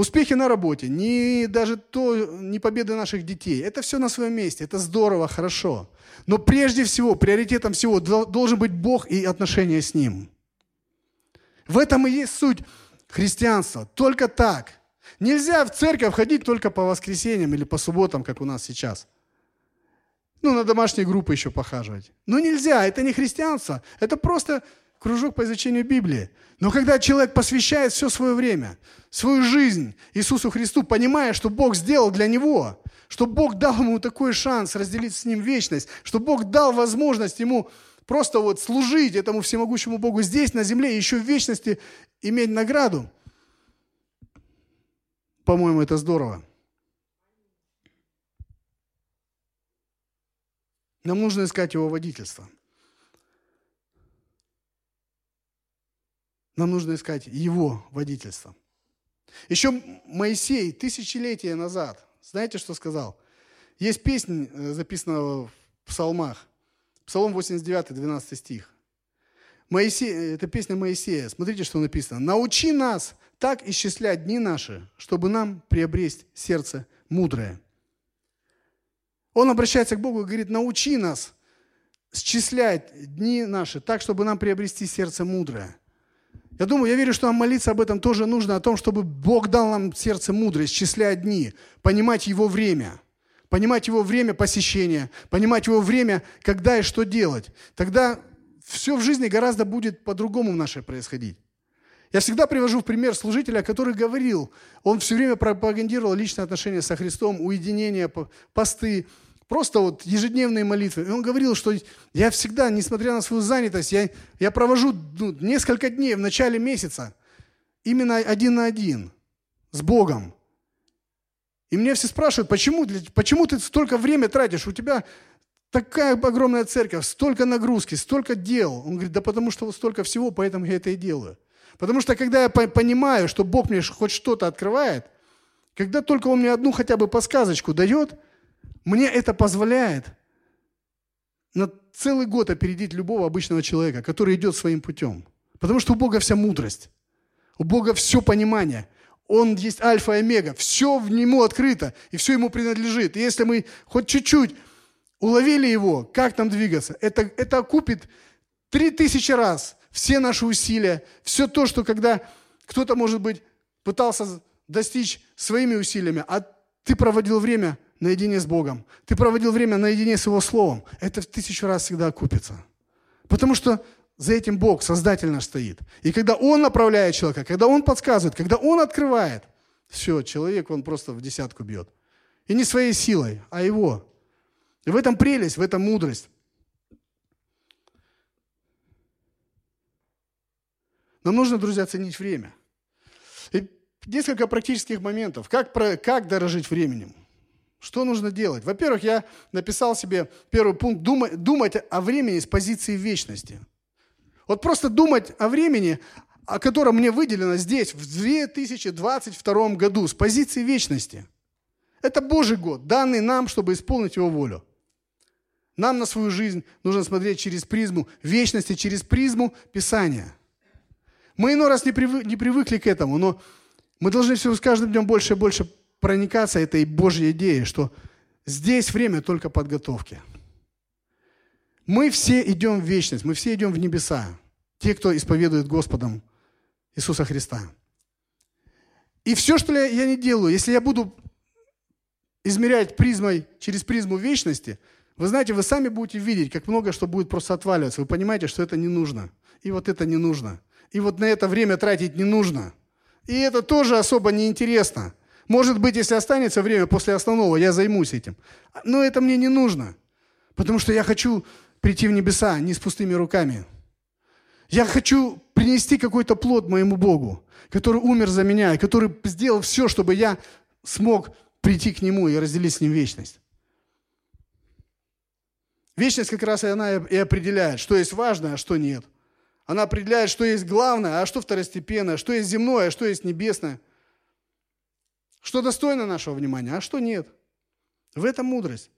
успехи на работе, ни даже то, ни победы наших детей. Это все на своем месте, это здорово, хорошо. Но прежде всего, приоритетом всего должен быть Бог и отношения с Ним. В этом и есть суть христианства. Только так – Нельзя в церковь ходить только по воскресеньям или по субботам, как у нас сейчас. Ну, на домашние группы еще похаживать. Но нельзя, это не христианство. Это просто кружок по изучению Библии. Но когда человек посвящает все свое время, свою жизнь Иисусу Христу, понимая, что Бог сделал для него, что Бог дал ему такой шанс разделить с ним вечность, что Бог дал возможность ему просто вот служить этому всемогущему Богу здесь, на земле, и еще в вечности иметь награду. По-моему, это здорово. Нам нужно искать его водительство. Нам нужно искать его водительство. Еще Моисей тысячелетия назад, знаете, что сказал? Есть песня, э, записанная в псалмах. Псалом 89, 12 стих. Моисей, э, это песня Моисея. Смотрите, что написано. «Научи нас так исчислять дни наши, чтобы нам приобрести сердце мудрое». Он обращается к Богу и говорит, научи нас счислять дни наши так, чтобы нам приобрести сердце мудрое. Я думаю, я верю, что нам молиться об этом тоже нужно, о том, чтобы Бог дал нам сердце мудрое, счислять дни, понимать Его время, понимать Его время посещения, понимать Его время, когда и что делать. Тогда все в жизни гораздо будет по-другому в нашей происходить. Я всегда привожу в пример служителя, который говорил, он все время пропагандировал личные отношения со Христом, уединение, посты, просто вот ежедневные молитвы. И он говорил, что я всегда, несмотря на свою занятость, я, я провожу ну, несколько дней в начале месяца именно один на один с Богом. И мне все спрашивают, почему, почему ты столько времени тратишь? У тебя такая огромная церковь, столько нагрузки, столько дел. Он говорит, да потому что вот столько всего, поэтому я это и делаю. Потому что когда я понимаю, что Бог мне хоть что-то открывает, когда только Он мне одну хотя бы подсказочку дает – мне это позволяет на целый год опередить любого обычного человека, который идет своим путем. Потому что у Бога вся мудрость, у Бога все понимание. Он есть альфа и омега, все в Нему открыто, и все Ему принадлежит. И если мы хоть чуть-чуть уловили Его, как нам двигаться, это, это окупит три тысячи раз все наши усилия, все то, что когда кто-то, может быть, пытался достичь своими усилиями, а ты проводил время – наедине с Богом, ты проводил время наедине с Его Словом, это в тысячу раз всегда окупится. Потому что за этим Бог, Создатель наш стоит. И когда Он направляет человека, когда Он подсказывает, когда Он открывает, все, человек, он просто в десятку бьет. И не своей силой, а Его. И в этом прелесть, в этом мудрость. Нам нужно, друзья, ценить время. И несколько практических моментов. Как, как дорожить временем? Что нужно делать? Во-первых, я написал себе первый пункт думать, о времени с позиции вечности. Вот просто думать о времени, о котором мне выделено здесь, в 2022 году, с позиции вечности. Это Божий год, данный нам, чтобы исполнить Его волю. Нам на свою жизнь нужно смотреть через призму вечности, через призму Писания. Мы иной раз не, привык, не привыкли к этому, но мы должны все с каждым днем больше и больше проникаться этой Божьей идеей, что здесь время только подготовки. Мы все идем в вечность, мы все идем в небеса. Те, кто исповедует Господом Иисуса Христа. И все, что я не делаю, если я буду измерять призмой, через призму вечности, вы знаете, вы сами будете видеть, как много что будет просто отваливаться. Вы понимаете, что это не нужно. И вот это не нужно. И вот на это время тратить не нужно. И это тоже особо не интересно. Может быть, если останется время после основного, я займусь этим. Но это мне не нужно, потому что я хочу прийти в небеса не с пустыми руками. Я хочу принести какой-то плод моему Богу, который умер за меня, и который сделал все, чтобы я смог прийти к Нему и разделить с Ним вечность. Вечность как раз и она и определяет, что есть важное, а что нет. Она определяет, что есть главное, а что второстепенное, что есть земное, а что есть небесное – что достойно нашего внимания, а что нет. В этом мудрость.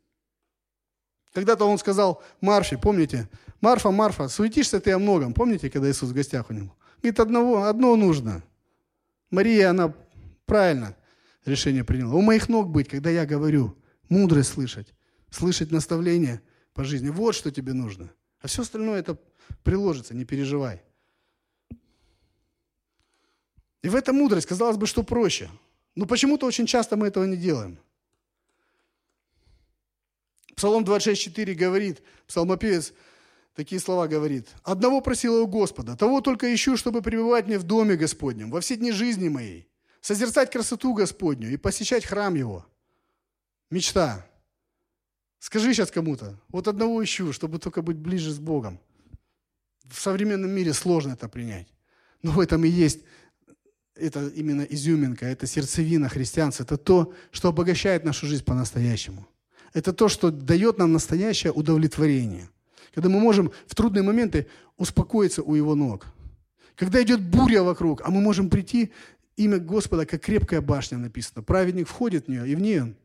Когда-то он сказал Марфе, помните, Марфа, Марфа, суетишься ты о многом. Помните, когда Иисус в гостях у него? Говорит, одного, одно нужно. Мария, она правильно решение приняла. У моих ног быть, когда я говорю, мудрость слышать, слышать наставления по жизни. Вот что тебе нужно. А все остальное это приложится, не переживай. И в этом мудрость, казалось бы, что проще – но почему-то очень часто мы этого не делаем. Псалом 26.4 говорит, псалмопевец, такие слова говорит. «Одного просила у Господа, того только ищу, чтобы пребывать мне в доме Господнем, во все дни жизни моей, созерцать красоту Господню и посещать храм Его». Мечта. Скажи сейчас кому-то, вот одного ищу, чтобы только быть ближе с Богом. В современном мире сложно это принять. Но в этом и есть это именно изюминка, это сердцевина христианства, это то, что обогащает нашу жизнь по-настоящему. Это то, что дает нам настоящее удовлетворение. Когда мы можем в трудные моменты успокоиться у Его ног. Когда идет буря вокруг, а мы можем прийти, имя Господа, как крепкая башня написано. Праведник входит в нее, и в ней он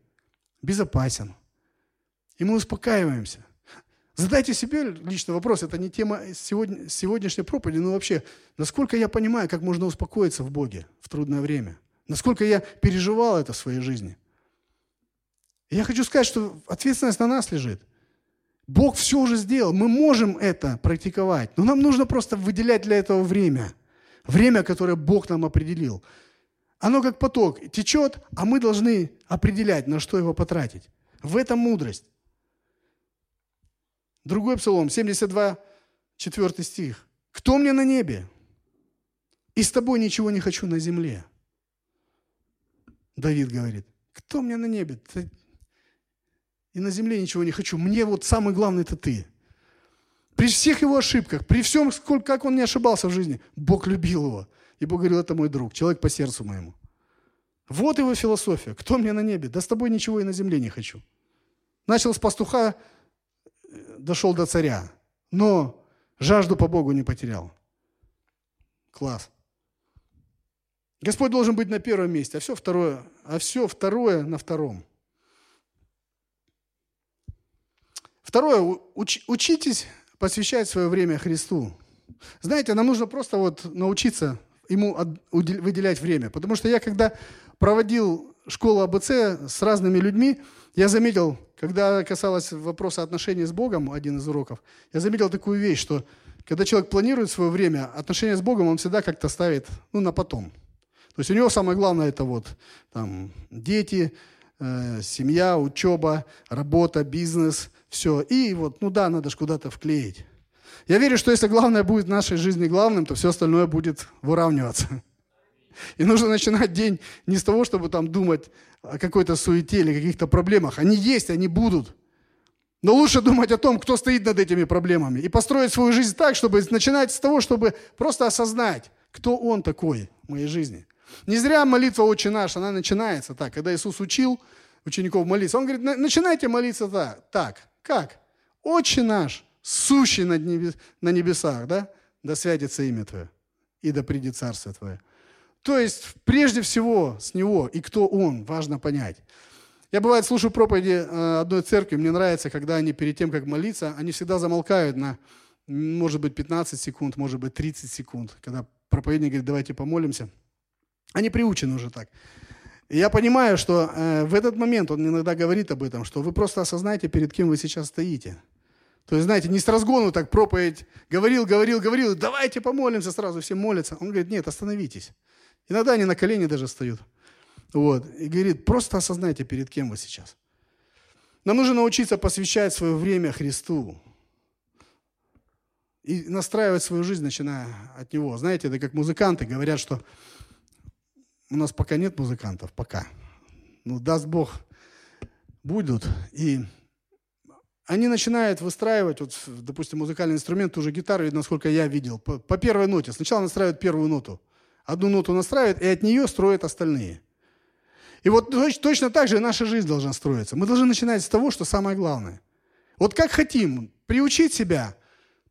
безопасен. И мы успокаиваемся. Задайте себе лично вопрос, это не тема сегодня, сегодняшней проповеди, но вообще, насколько я понимаю, как можно успокоиться в Боге в трудное время? Насколько я переживал это в своей жизни? Я хочу сказать, что ответственность на нас лежит. Бог все уже сделал, мы можем это практиковать, но нам нужно просто выделять для этого время. Время, которое Бог нам определил. Оно как поток течет, а мы должны определять, на что его потратить. В этом мудрость. Другой псалом, 72, 4 стих. «Кто мне на небе? И с тобой ничего не хочу на земле». Давид говорит, кто мне на небе? И на земле ничего не хочу. Мне вот самый главный это ты. При всех его ошибках, при всем, сколько, как он не ошибался в жизни, Бог любил его. И Бог говорил, это мой друг, человек по сердцу моему. Вот его философия. Кто мне на небе? Да с тобой ничего и на земле не хочу. Начал с пастуха, дошел до царя, но жажду по Богу не потерял. Класс. Господь должен быть на первом месте, а все второе, а все второе на втором. Второе, уч, учитесь посвящать свое время Христу. Знаете, нам нужно просто вот научиться ему выделять время. Потому что я, когда проводил школу АБЦ с разными людьми, я заметил, когда касалось вопроса отношений с Богом, один из уроков, я заметил такую вещь, что когда человек планирует свое время, отношения с Богом он всегда как-то ставит ну, на потом. То есть у него самое главное это вот там, дети, э, семья, учеба, работа, бизнес, все. И вот, ну да, надо же куда-то вклеить. Я верю, что если главное будет в нашей жизни главным, то все остальное будет выравниваться. И нужно начинать день не с того, чтобы там думать о какой-то суете или каких-то проблемах. Они есть, они будут. Но лучше думать о том, кто стоит над этими проблемами. И построить свою жизнь так, чтобы начинать с того, чтобы просто осознать, кто Он такой в моей жизни. Не зря молитва «Отче наш», она начинается так. Когда Иисус учил учеников молиться, Он говорит, начинайте молиться так. Так, как? «Отче наш, сущий на небесах, да? Да святится имя Твое, и да придет Царство Твое». То есть, прежде всего, с него и кто он, важно понять. Я, бывает, слушаю проповеди э, одной церкви, мне нравится, когда они перед тем, как молиться, они всегда замолкают на, может быть, 15 секунд, может быть, 30 секунд, когда проповедник говорит, давайте помолимся. Они приучены уже так. Я понимаю, что э, в этот момент он иногда говорит об этом, что вы просто осознаете, перед кем вы сейчас стоите. То есть, знаете, не с разгону так проповедь говорил, говорил, говорил, давайте помолимся сразу, все молятся. Он говорит, нет, остановитесь. Иногда они на колени даже встают. Вот. И говорит, просто осознайте, перед кем вы сейчас. Нам нужно научиться посвящать свое время Христу. И настраивать свою жизнь, начиная от Него. Знаете, это как музыканты говорят, что у нас пока нет музыкантов, пока. Ну, даст Бог, будут. И они начинают выстраивать, вот, допустим, музыкальный инструмент, уже гитару, насколько я видел, по, по первой ноте. Сначала настраивают первую ноту одну ноту настраивает, и от нее строят остальные. И вот точно так же наша жизнь должна строиться. Мы должны начинать с того, что самое главное. Вот как хотим приучить себя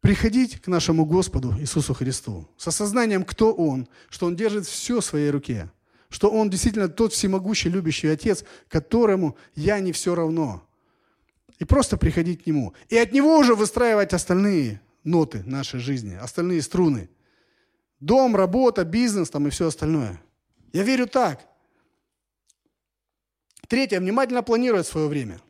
приходить к нашему Господу Иисусу Христу с осознанием, кто Он, что Он держит все в своей руке, что Он действительно тот всемогущий, любящий Отец, которому я не все равно. И просто приходить к Нему. И от Него уже выстраивать остальные ноты нашей жизни, остальные струны – Дом, работа, бизнес там и все остальное. Я верю так. Третье, внимательно планировать свое время.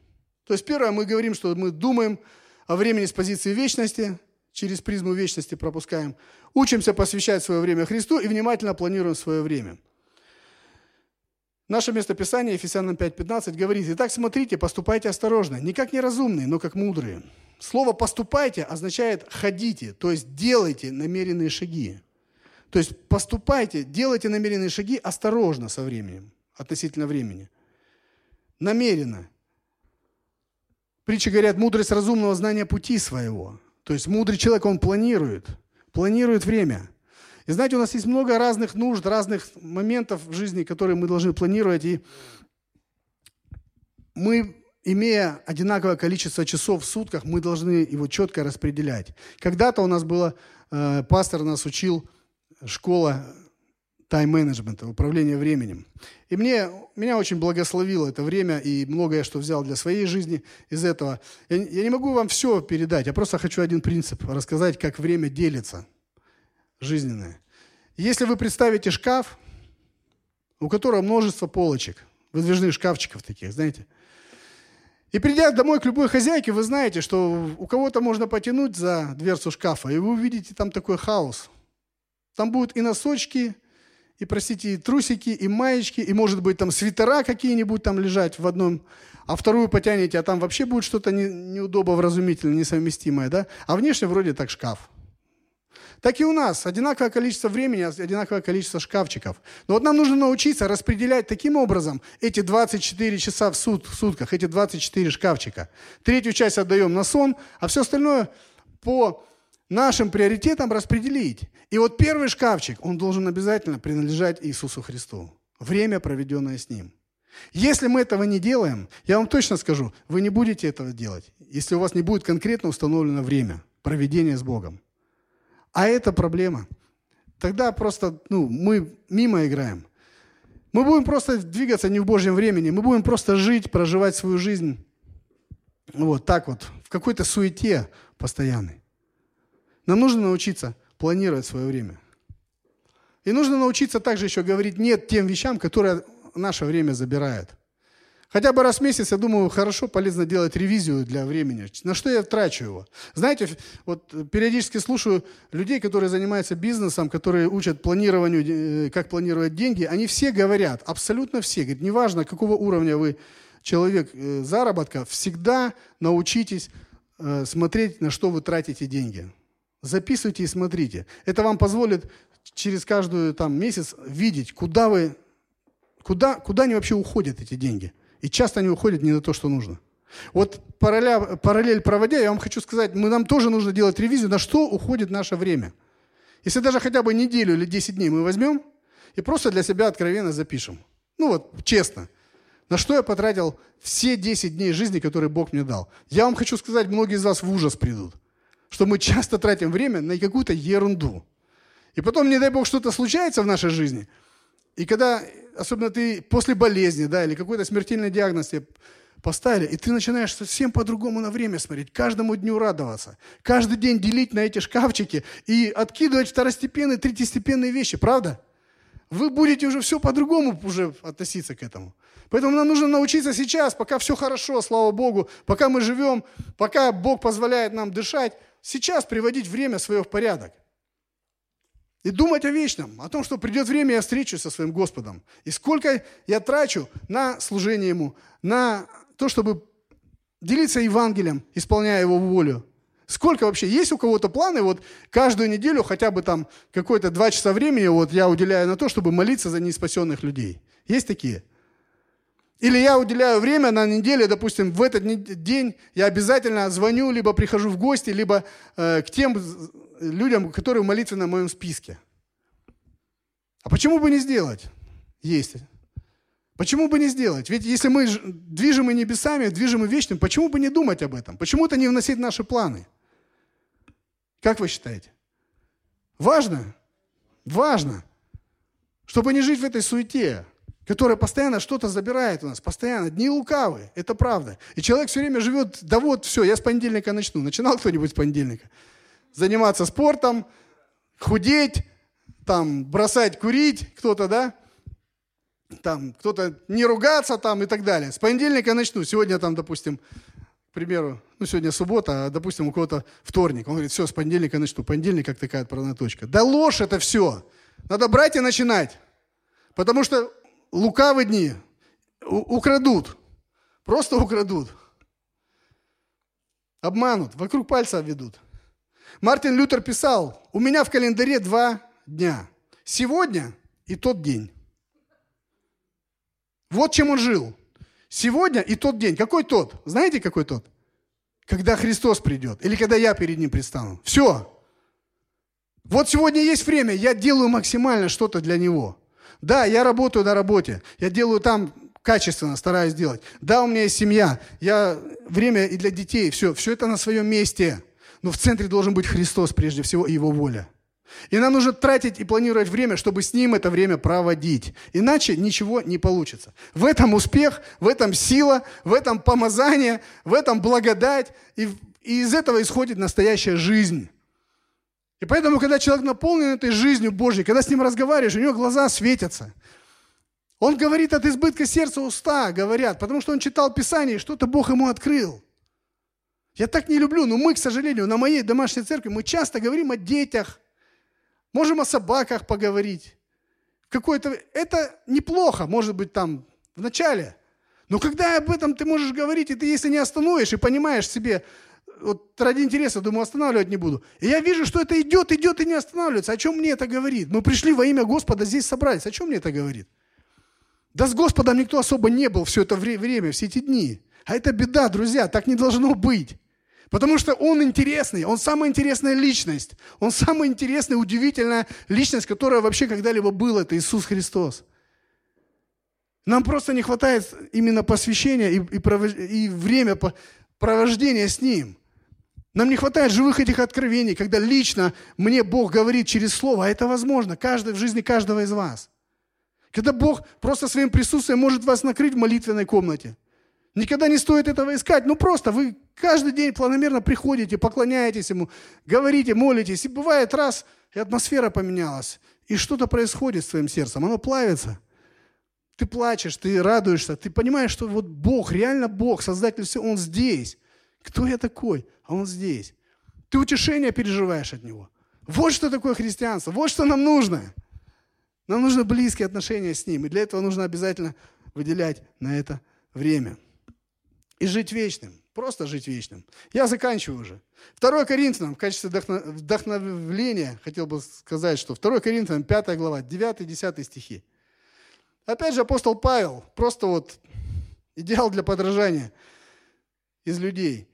То есть первое, мы говорим, что мы думаем о времени с позиции вечности, через призму вечности пропускаем. Учимся посвящать свое время Христу и внимательно планируем свое время. Наше местописание, Ефесянам 5.15, говорит, «Итак, смотрите, поступайте осторожно, не как неразумные, но как мудрые, Слово «поступайте» означает «ходите», то есть делайте намеренные шаги. То есть поступайте, делайте намеренные шаги осторожно со временем, относительно времени. Намеренно. Притчи говорят, мудрость разумного знания пути своего. То есть мудрый человек, он планирует, планирует время. И знаете, у нас есть много разных нужд, разных моментов в жизни, которые мы должны планировать. И мы, имея одинаковое количество часов в сутках, мы должны его четко распределять. Когда-то у нас было, э, пастор нас учил, школа тайм-менеджмента, управления временем. И мне, меня очень благословило это время, и многое, что взял для своей жизни из этого. Я, я не могу вам все передать, я просто хочу один принцип рассказать, как время делится, жизненное. Если вы представите шкаф, у которого множество полочек, выдвижных шкафчиков таких, знаете, и придя домой к любой хозяйке, вы знаете, что у кого-то можно потянуть за дверцу шкафа, и вы увидите там такой хаос. Там будут и носочки, и, простите, и трусики, и маечки, и, может быть, там свитера какие-нибудь там лежать в одном, а вторую потянете, а там вообще будет что-то не, неудобно, вразумительное, несовместимое, да? А внешне вроде так шкаф. Так и у нас одинаковое количество времени, одинаковое количество шкафчиков. Но вот нам нужно научиться распределять таким образом эти 24 часа в, сут, в сутках, эти 24 шкафчика. Третью часть отдаем на сон, а все остальное по нашим приоритетам распределить. И вот первый шкафчик, он должен обязательно принадлежать Иисусу Христу. Время, проведенное с Ним. Если мы этого не делаем, я вам точно скажу, вы не будете этого делать, если у вас не будет конкретно установлено время проведения с Богом. А это проблема. Тогда просто ну, мы мимо играем. Мы будем просто двигаться не в Божьем времени, мы будем просто жить, проживать свою жизнь вот так вот, в какой-то суете постоянной. Нам нужно научиться планировать свое время. И нужно научиться также еще говорить «нет» тем вещам, которые наше время забирают. Хотя бы раз в месяц, я думаю, хорошо, полезно делать ревизию для времени. На что я трачу его? Знаете, вот периодически слушаю людей, которые занимаются бизнесом, которые учат планированию, э, как планировать деньги. Они все говорят, абсолютно все, говорят, неважно, какого уровня вы человек э, заработка, всегда научитесь э, смотреть, на что вы тратите деньги. Записывайте и смотрите. Это вам позволит через каждую там, месяц видеть, куда вы, куда, куда они вообще уходят, эти деньги. И часто они уходят не на то, что нужно. Вот параллель, параллель проводя, я вам хочу сказать, мы, нам тоже нужно делать ревизию, на что уходит наше время. Если даже хотя бы неделю или 10 дней мы возьмем и просто для себя откровенно запишем. Ну вот, честно. На что я потратил все 10 дней жизни, которые Бог мне дал. Я вам хочу сказать, многие из вас в ужас придут что мы часто тратим время на какую-то ерунду. И потом, не дай Бог, что-то случается в нашей жизни. И когда, особенно ты после болезни, да, или какой-то смертельный диагноз тебе поставили, и ты начинаешь совсем по-другому на время смотреть, каждому дню радоваться, каждый день делить на эти шкафчики и откидывать второстепенные, третьестепенные вещи, правда? Вы будете уже все по-другому уже относиться к этому. Поэтому нам нужно научиться сейчас, пока все хорошо, слава Богу, пока мы живем, пока Бог позволяет нам дышать, сейчас приводить время свое в порядок. И думать о вечном, о том, что придет время, я встречусь со своим Господом. И сколько я трачу на служение Ему, на то, чтобы делиться Евангелием, исполняя Его волю. Сколько вообще? Есть у кого-то планы, вот каждую неделю хотя бы там какое-то два часа времени вот я уделяю на то, чтобы молиться за неспасенных людей. Есть такие? Или я уделяю время на неделю, допустим, в этот день я обязательно звоню, либо прихожу в гости, либо э, к тем людям, которые в молитве на моем списке. А почему бы не сделать? Есть. Почему бы не сделать? Ведь если мы движимы небесами, движимы вечным, почему бы не думать об этом? Почему это не вносить наши планы? Как вы считаете? Важно? Важно. Чтобы не жить в этой суете которая постоянно что-то забирает у нас, постоянно. Дни лукавые, это правда. И человек все время живет, да вот, все, я с понедельника начну. Начинал кто-нибудь с понедельника? Заниматься спортом, худеть, там, бросать курить кто-то, да? Там, кто-то не ругаться там и так далее. С понедельника начну. Сегодня там, допустим, к примеру, ну, сегодня суббота, а, допустим, у кого-то вторник. Он говорит, все, с понедельника начну. Понедельник как такая отправная точка. Да ложь это все. Надо брать и начинать. Потому что лукавые дни украдут. Просто украдут. Обманут, вокруг пальца обведут. Мартин Лютер писал, у меня в календаре два дня. Сегодня и тот день. Вот чем он жил. Сегодня и тот день. Какой тот? Знаете, какой тот? Когда Христос придет. Или когда я перед ним предстану. Все. Вот сегодня есть время, я делаю максимально что-то для него. Да, я работаю на работе, я делаю там качественно, стараюсь делать. Да, у меня есть семья, я время и для детей, все, все это на своем месте. Но в центре должен быть Христос прежде всего и Его воля. И нам нужно тратить и планировать время, чтобы с Ним это время проводить. Иначе ничего не получится. В этом успех, в этом сила, в этом помазание, в этом благодать. И, и из этого исходит настоящая жизнь. И поэтому, когда человек наполнен этой жизнью Божьей, когда с ним разговариваешь, у него глаза светятся. Он говорит от избытка сердца уста, говорят, потому что он читал Писание, и что-то Бог ему открыл. Я так не люблю, но мы, к сожалению, на моей домашней церкви, мы часто говорим о детях, можем о собаках поговорить. Какое-то, это неплохо, может быть, там в начале. Но когда об этом ты можешь говорить, и ты, если не остановишь и понимаешь себе, вот ради интереса, думаю, останавливать не буду. И я вижу, что это идет, идет и не останавливается. О чем мне это говорит? Мы пришли во имя Господа, здесь собрались. О чем мне это говорит? Да с Господом никто особо не был все это время, все эти дни. А это беда, друзья, так не должно быть. Потому что он интересный, он самая интересная личность. Он самая интересная, удивительная личность, которая вообще когда-либо была. Это Иисус Христос. Нам просто не хватает именно посвящения и, и, и время провождения с Ним. Нам не хватает живых этих откровений, когда лично мне Бог говорит через Слово, а это возможно, каждый, в жизни каждого из вас. Когда Бог просто своим присутствием может вас накрыть в молитвенной комнате. Никогда не стоит этого искать. Ну просто вы каждый день планомерно приходите, поклоняетесь Ему, говорите, молитесь. И бывает раз, и атмосфера поменялась, и что-то происходит с твоим сердцем, оно плавится. Ты плачешь, ты радуешься, ты понимаешь, что вот Бог, реально Бог, Создатель всего, Он здесь. Кто я такой? А Он здесь. Ты утешение переживаешь от Него. Вот что такое христианство, вот что нам нужно. Нам нужны близкие отношения с Ним, и для этого нужно обязательно выделять на это время. И жить вечным, просто жить вечным. Я заканчиваю уже. 2 Коринфянам в качестве вдохновления хотел бы сказать, что 2 Коринфянам 5 глава, 9-10 стихи. Опять же, апостол Павел, просто вот идеал для подражания из людей,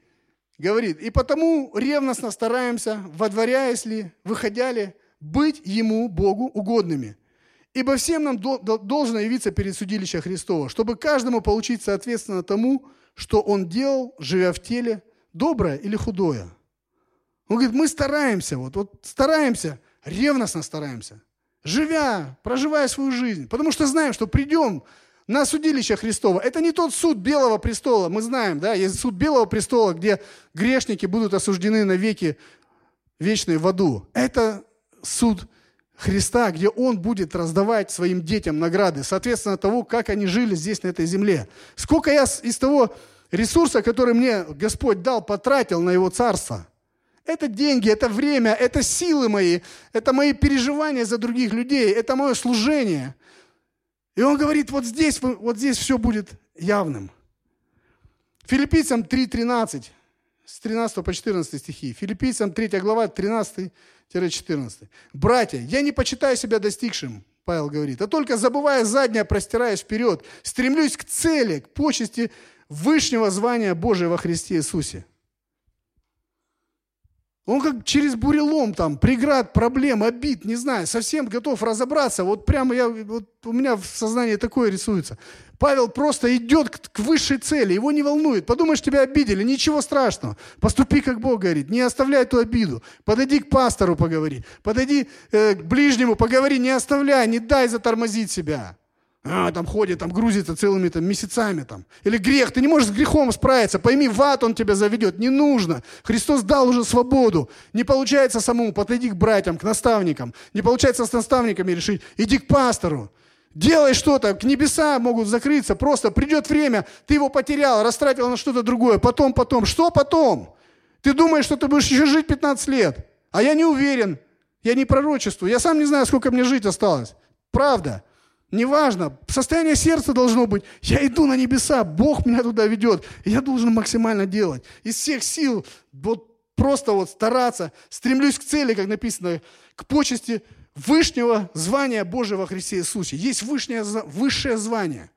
говорит, и потому ревностно стараемся, водворяясь ли, выходя ли, быть Ему, Богу, угодными – Ибо всем нам должно явиться перед судилищем Христова, чтобы каждому получить соответственно тому, что он делал, живя в теле, доброе или худое. Он говорит, мы стараемся, вот, вот стараемся, ревностно стараемся, живя, проживая свою жизнь, потому что знаем, что придем на судилище Христова. Это не тот суд Белого престола, мы знаем, да, есть суд Белого престола, где грешники будут осуждены на веки вечной в аду. Это суд Христа, где Он будет раздавать своим детям награды, соответственно того, как они жили здесь, на этой земле. Сколько я из того ресурса, который мне Господь дал, потратил на Его Царство. Это деньги, это время, это силы мои, это мои переживания за других людей, это мое служение. И он говорит, вот здесь, вот здесь все будет явным. Филиппийцам 3.13, с 13 по 14 стихи. Филиппийцам 3 глава, 13 14. Братья, я не почитаю себя достигшим, Павел говорит, а только забывая заднее, простираясь вперед, стремлюсь к цели, к почести вышнего звания Божия во Христе Иисусе. Он как через бурелом там, преград, проблем, обид, не знаю, совсем готов разобраться. Вот прямо я, вот у меня в сознании такое рисуется. Павел просто идет к, к высшей цели, его не волнует. Подумаешь, тебя обидели, ничего страшного. Поступи, как Бог говорит, не оставляй эту обиду. Подойди к пастору, поговори. Подойди э, к ближнему, поговори, не оставляй, не дай затормозить себя а, там ходит, там грузится целыми там, месяцами. Там. Или грех, ты не можешь с грехом справиться, пойми, в ад он тебя заведет, не нужно. Христос дал уже свободу. Не получается самому, подойди к братьям, к наставникам. Не получается с наставниками решить, иди к пастору. Делай что-то, к небеса могут закрыться, просто придет время, ты его потерял, растратил на что-то другое, потом, потом. Что потом? Ты думаешь, что ты будешь еще жить 15 лет? А я не уверен, я не пророчествую, я сам не знаю, сколько мне жить осталось. Правда. Неважно, состояние сердца должно быть. Я иду на небеса, Бог меня туда ведет. Я должен максимально делать. Из всех сил вот просто вот стараться. Стремлюсь к цели, как написано, к почести вышнего звания Божьего во Христе Иисусе. Есть высшее, высшее звание.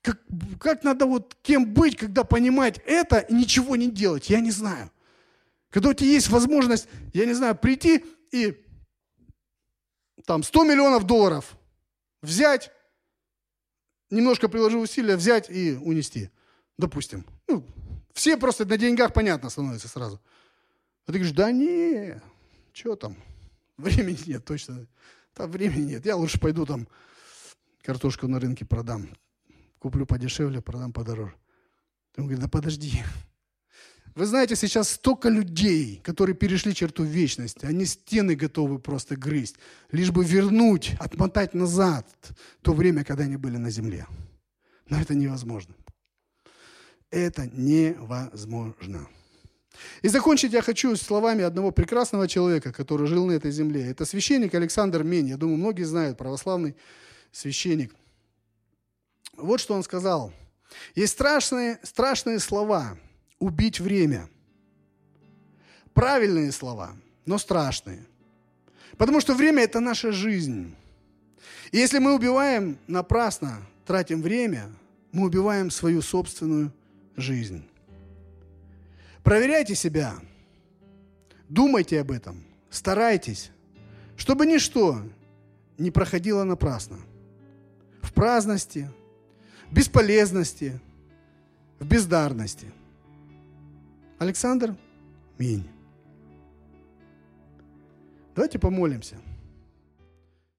Как, как надо вот кем быть, когда понимать это и ничего не делать, я не знаю. Когда у тебя есть возможность, я не знаю, прийти и там 100 миллионов долларов взять, немножко приложив усилия, взять и унести, допустим. Ну, все просто на деньгах понятно становится сразу. А ты говоришь, да не, что там, времени нет точно. Там времени нет, я лучше пойду там картошку на рынке продам. Куплю подешевле, продам подороже. Он говорит, да подожди, вы знаете, сейчас столько людей, которые перешли черту вечности, они стены готовы просто грызть, лишь бы вернуть, отмотать назад то время, когда они были на земле. Но это невозможно. Это невозможно. И закончить я хочу словами одного прекрасного человека, который жил на этой земле. Это священник Александр Мень. Я думаю, многие знают, православный священник. Вот что он сказал. Есть страшные, страшные слова, убить время. Правильные слова, но страшные. Потому что время – это наша жизнь. И если мы убиваем напрасно, тратим время, мы убиваем свою собственную жизнь. Проверяйте себя, думайте об этом, старайтесь, чтобы ничто не проходило напрасно. В праздности, бесполезности, в бездарности. Александр Минь. Давайте помолимся.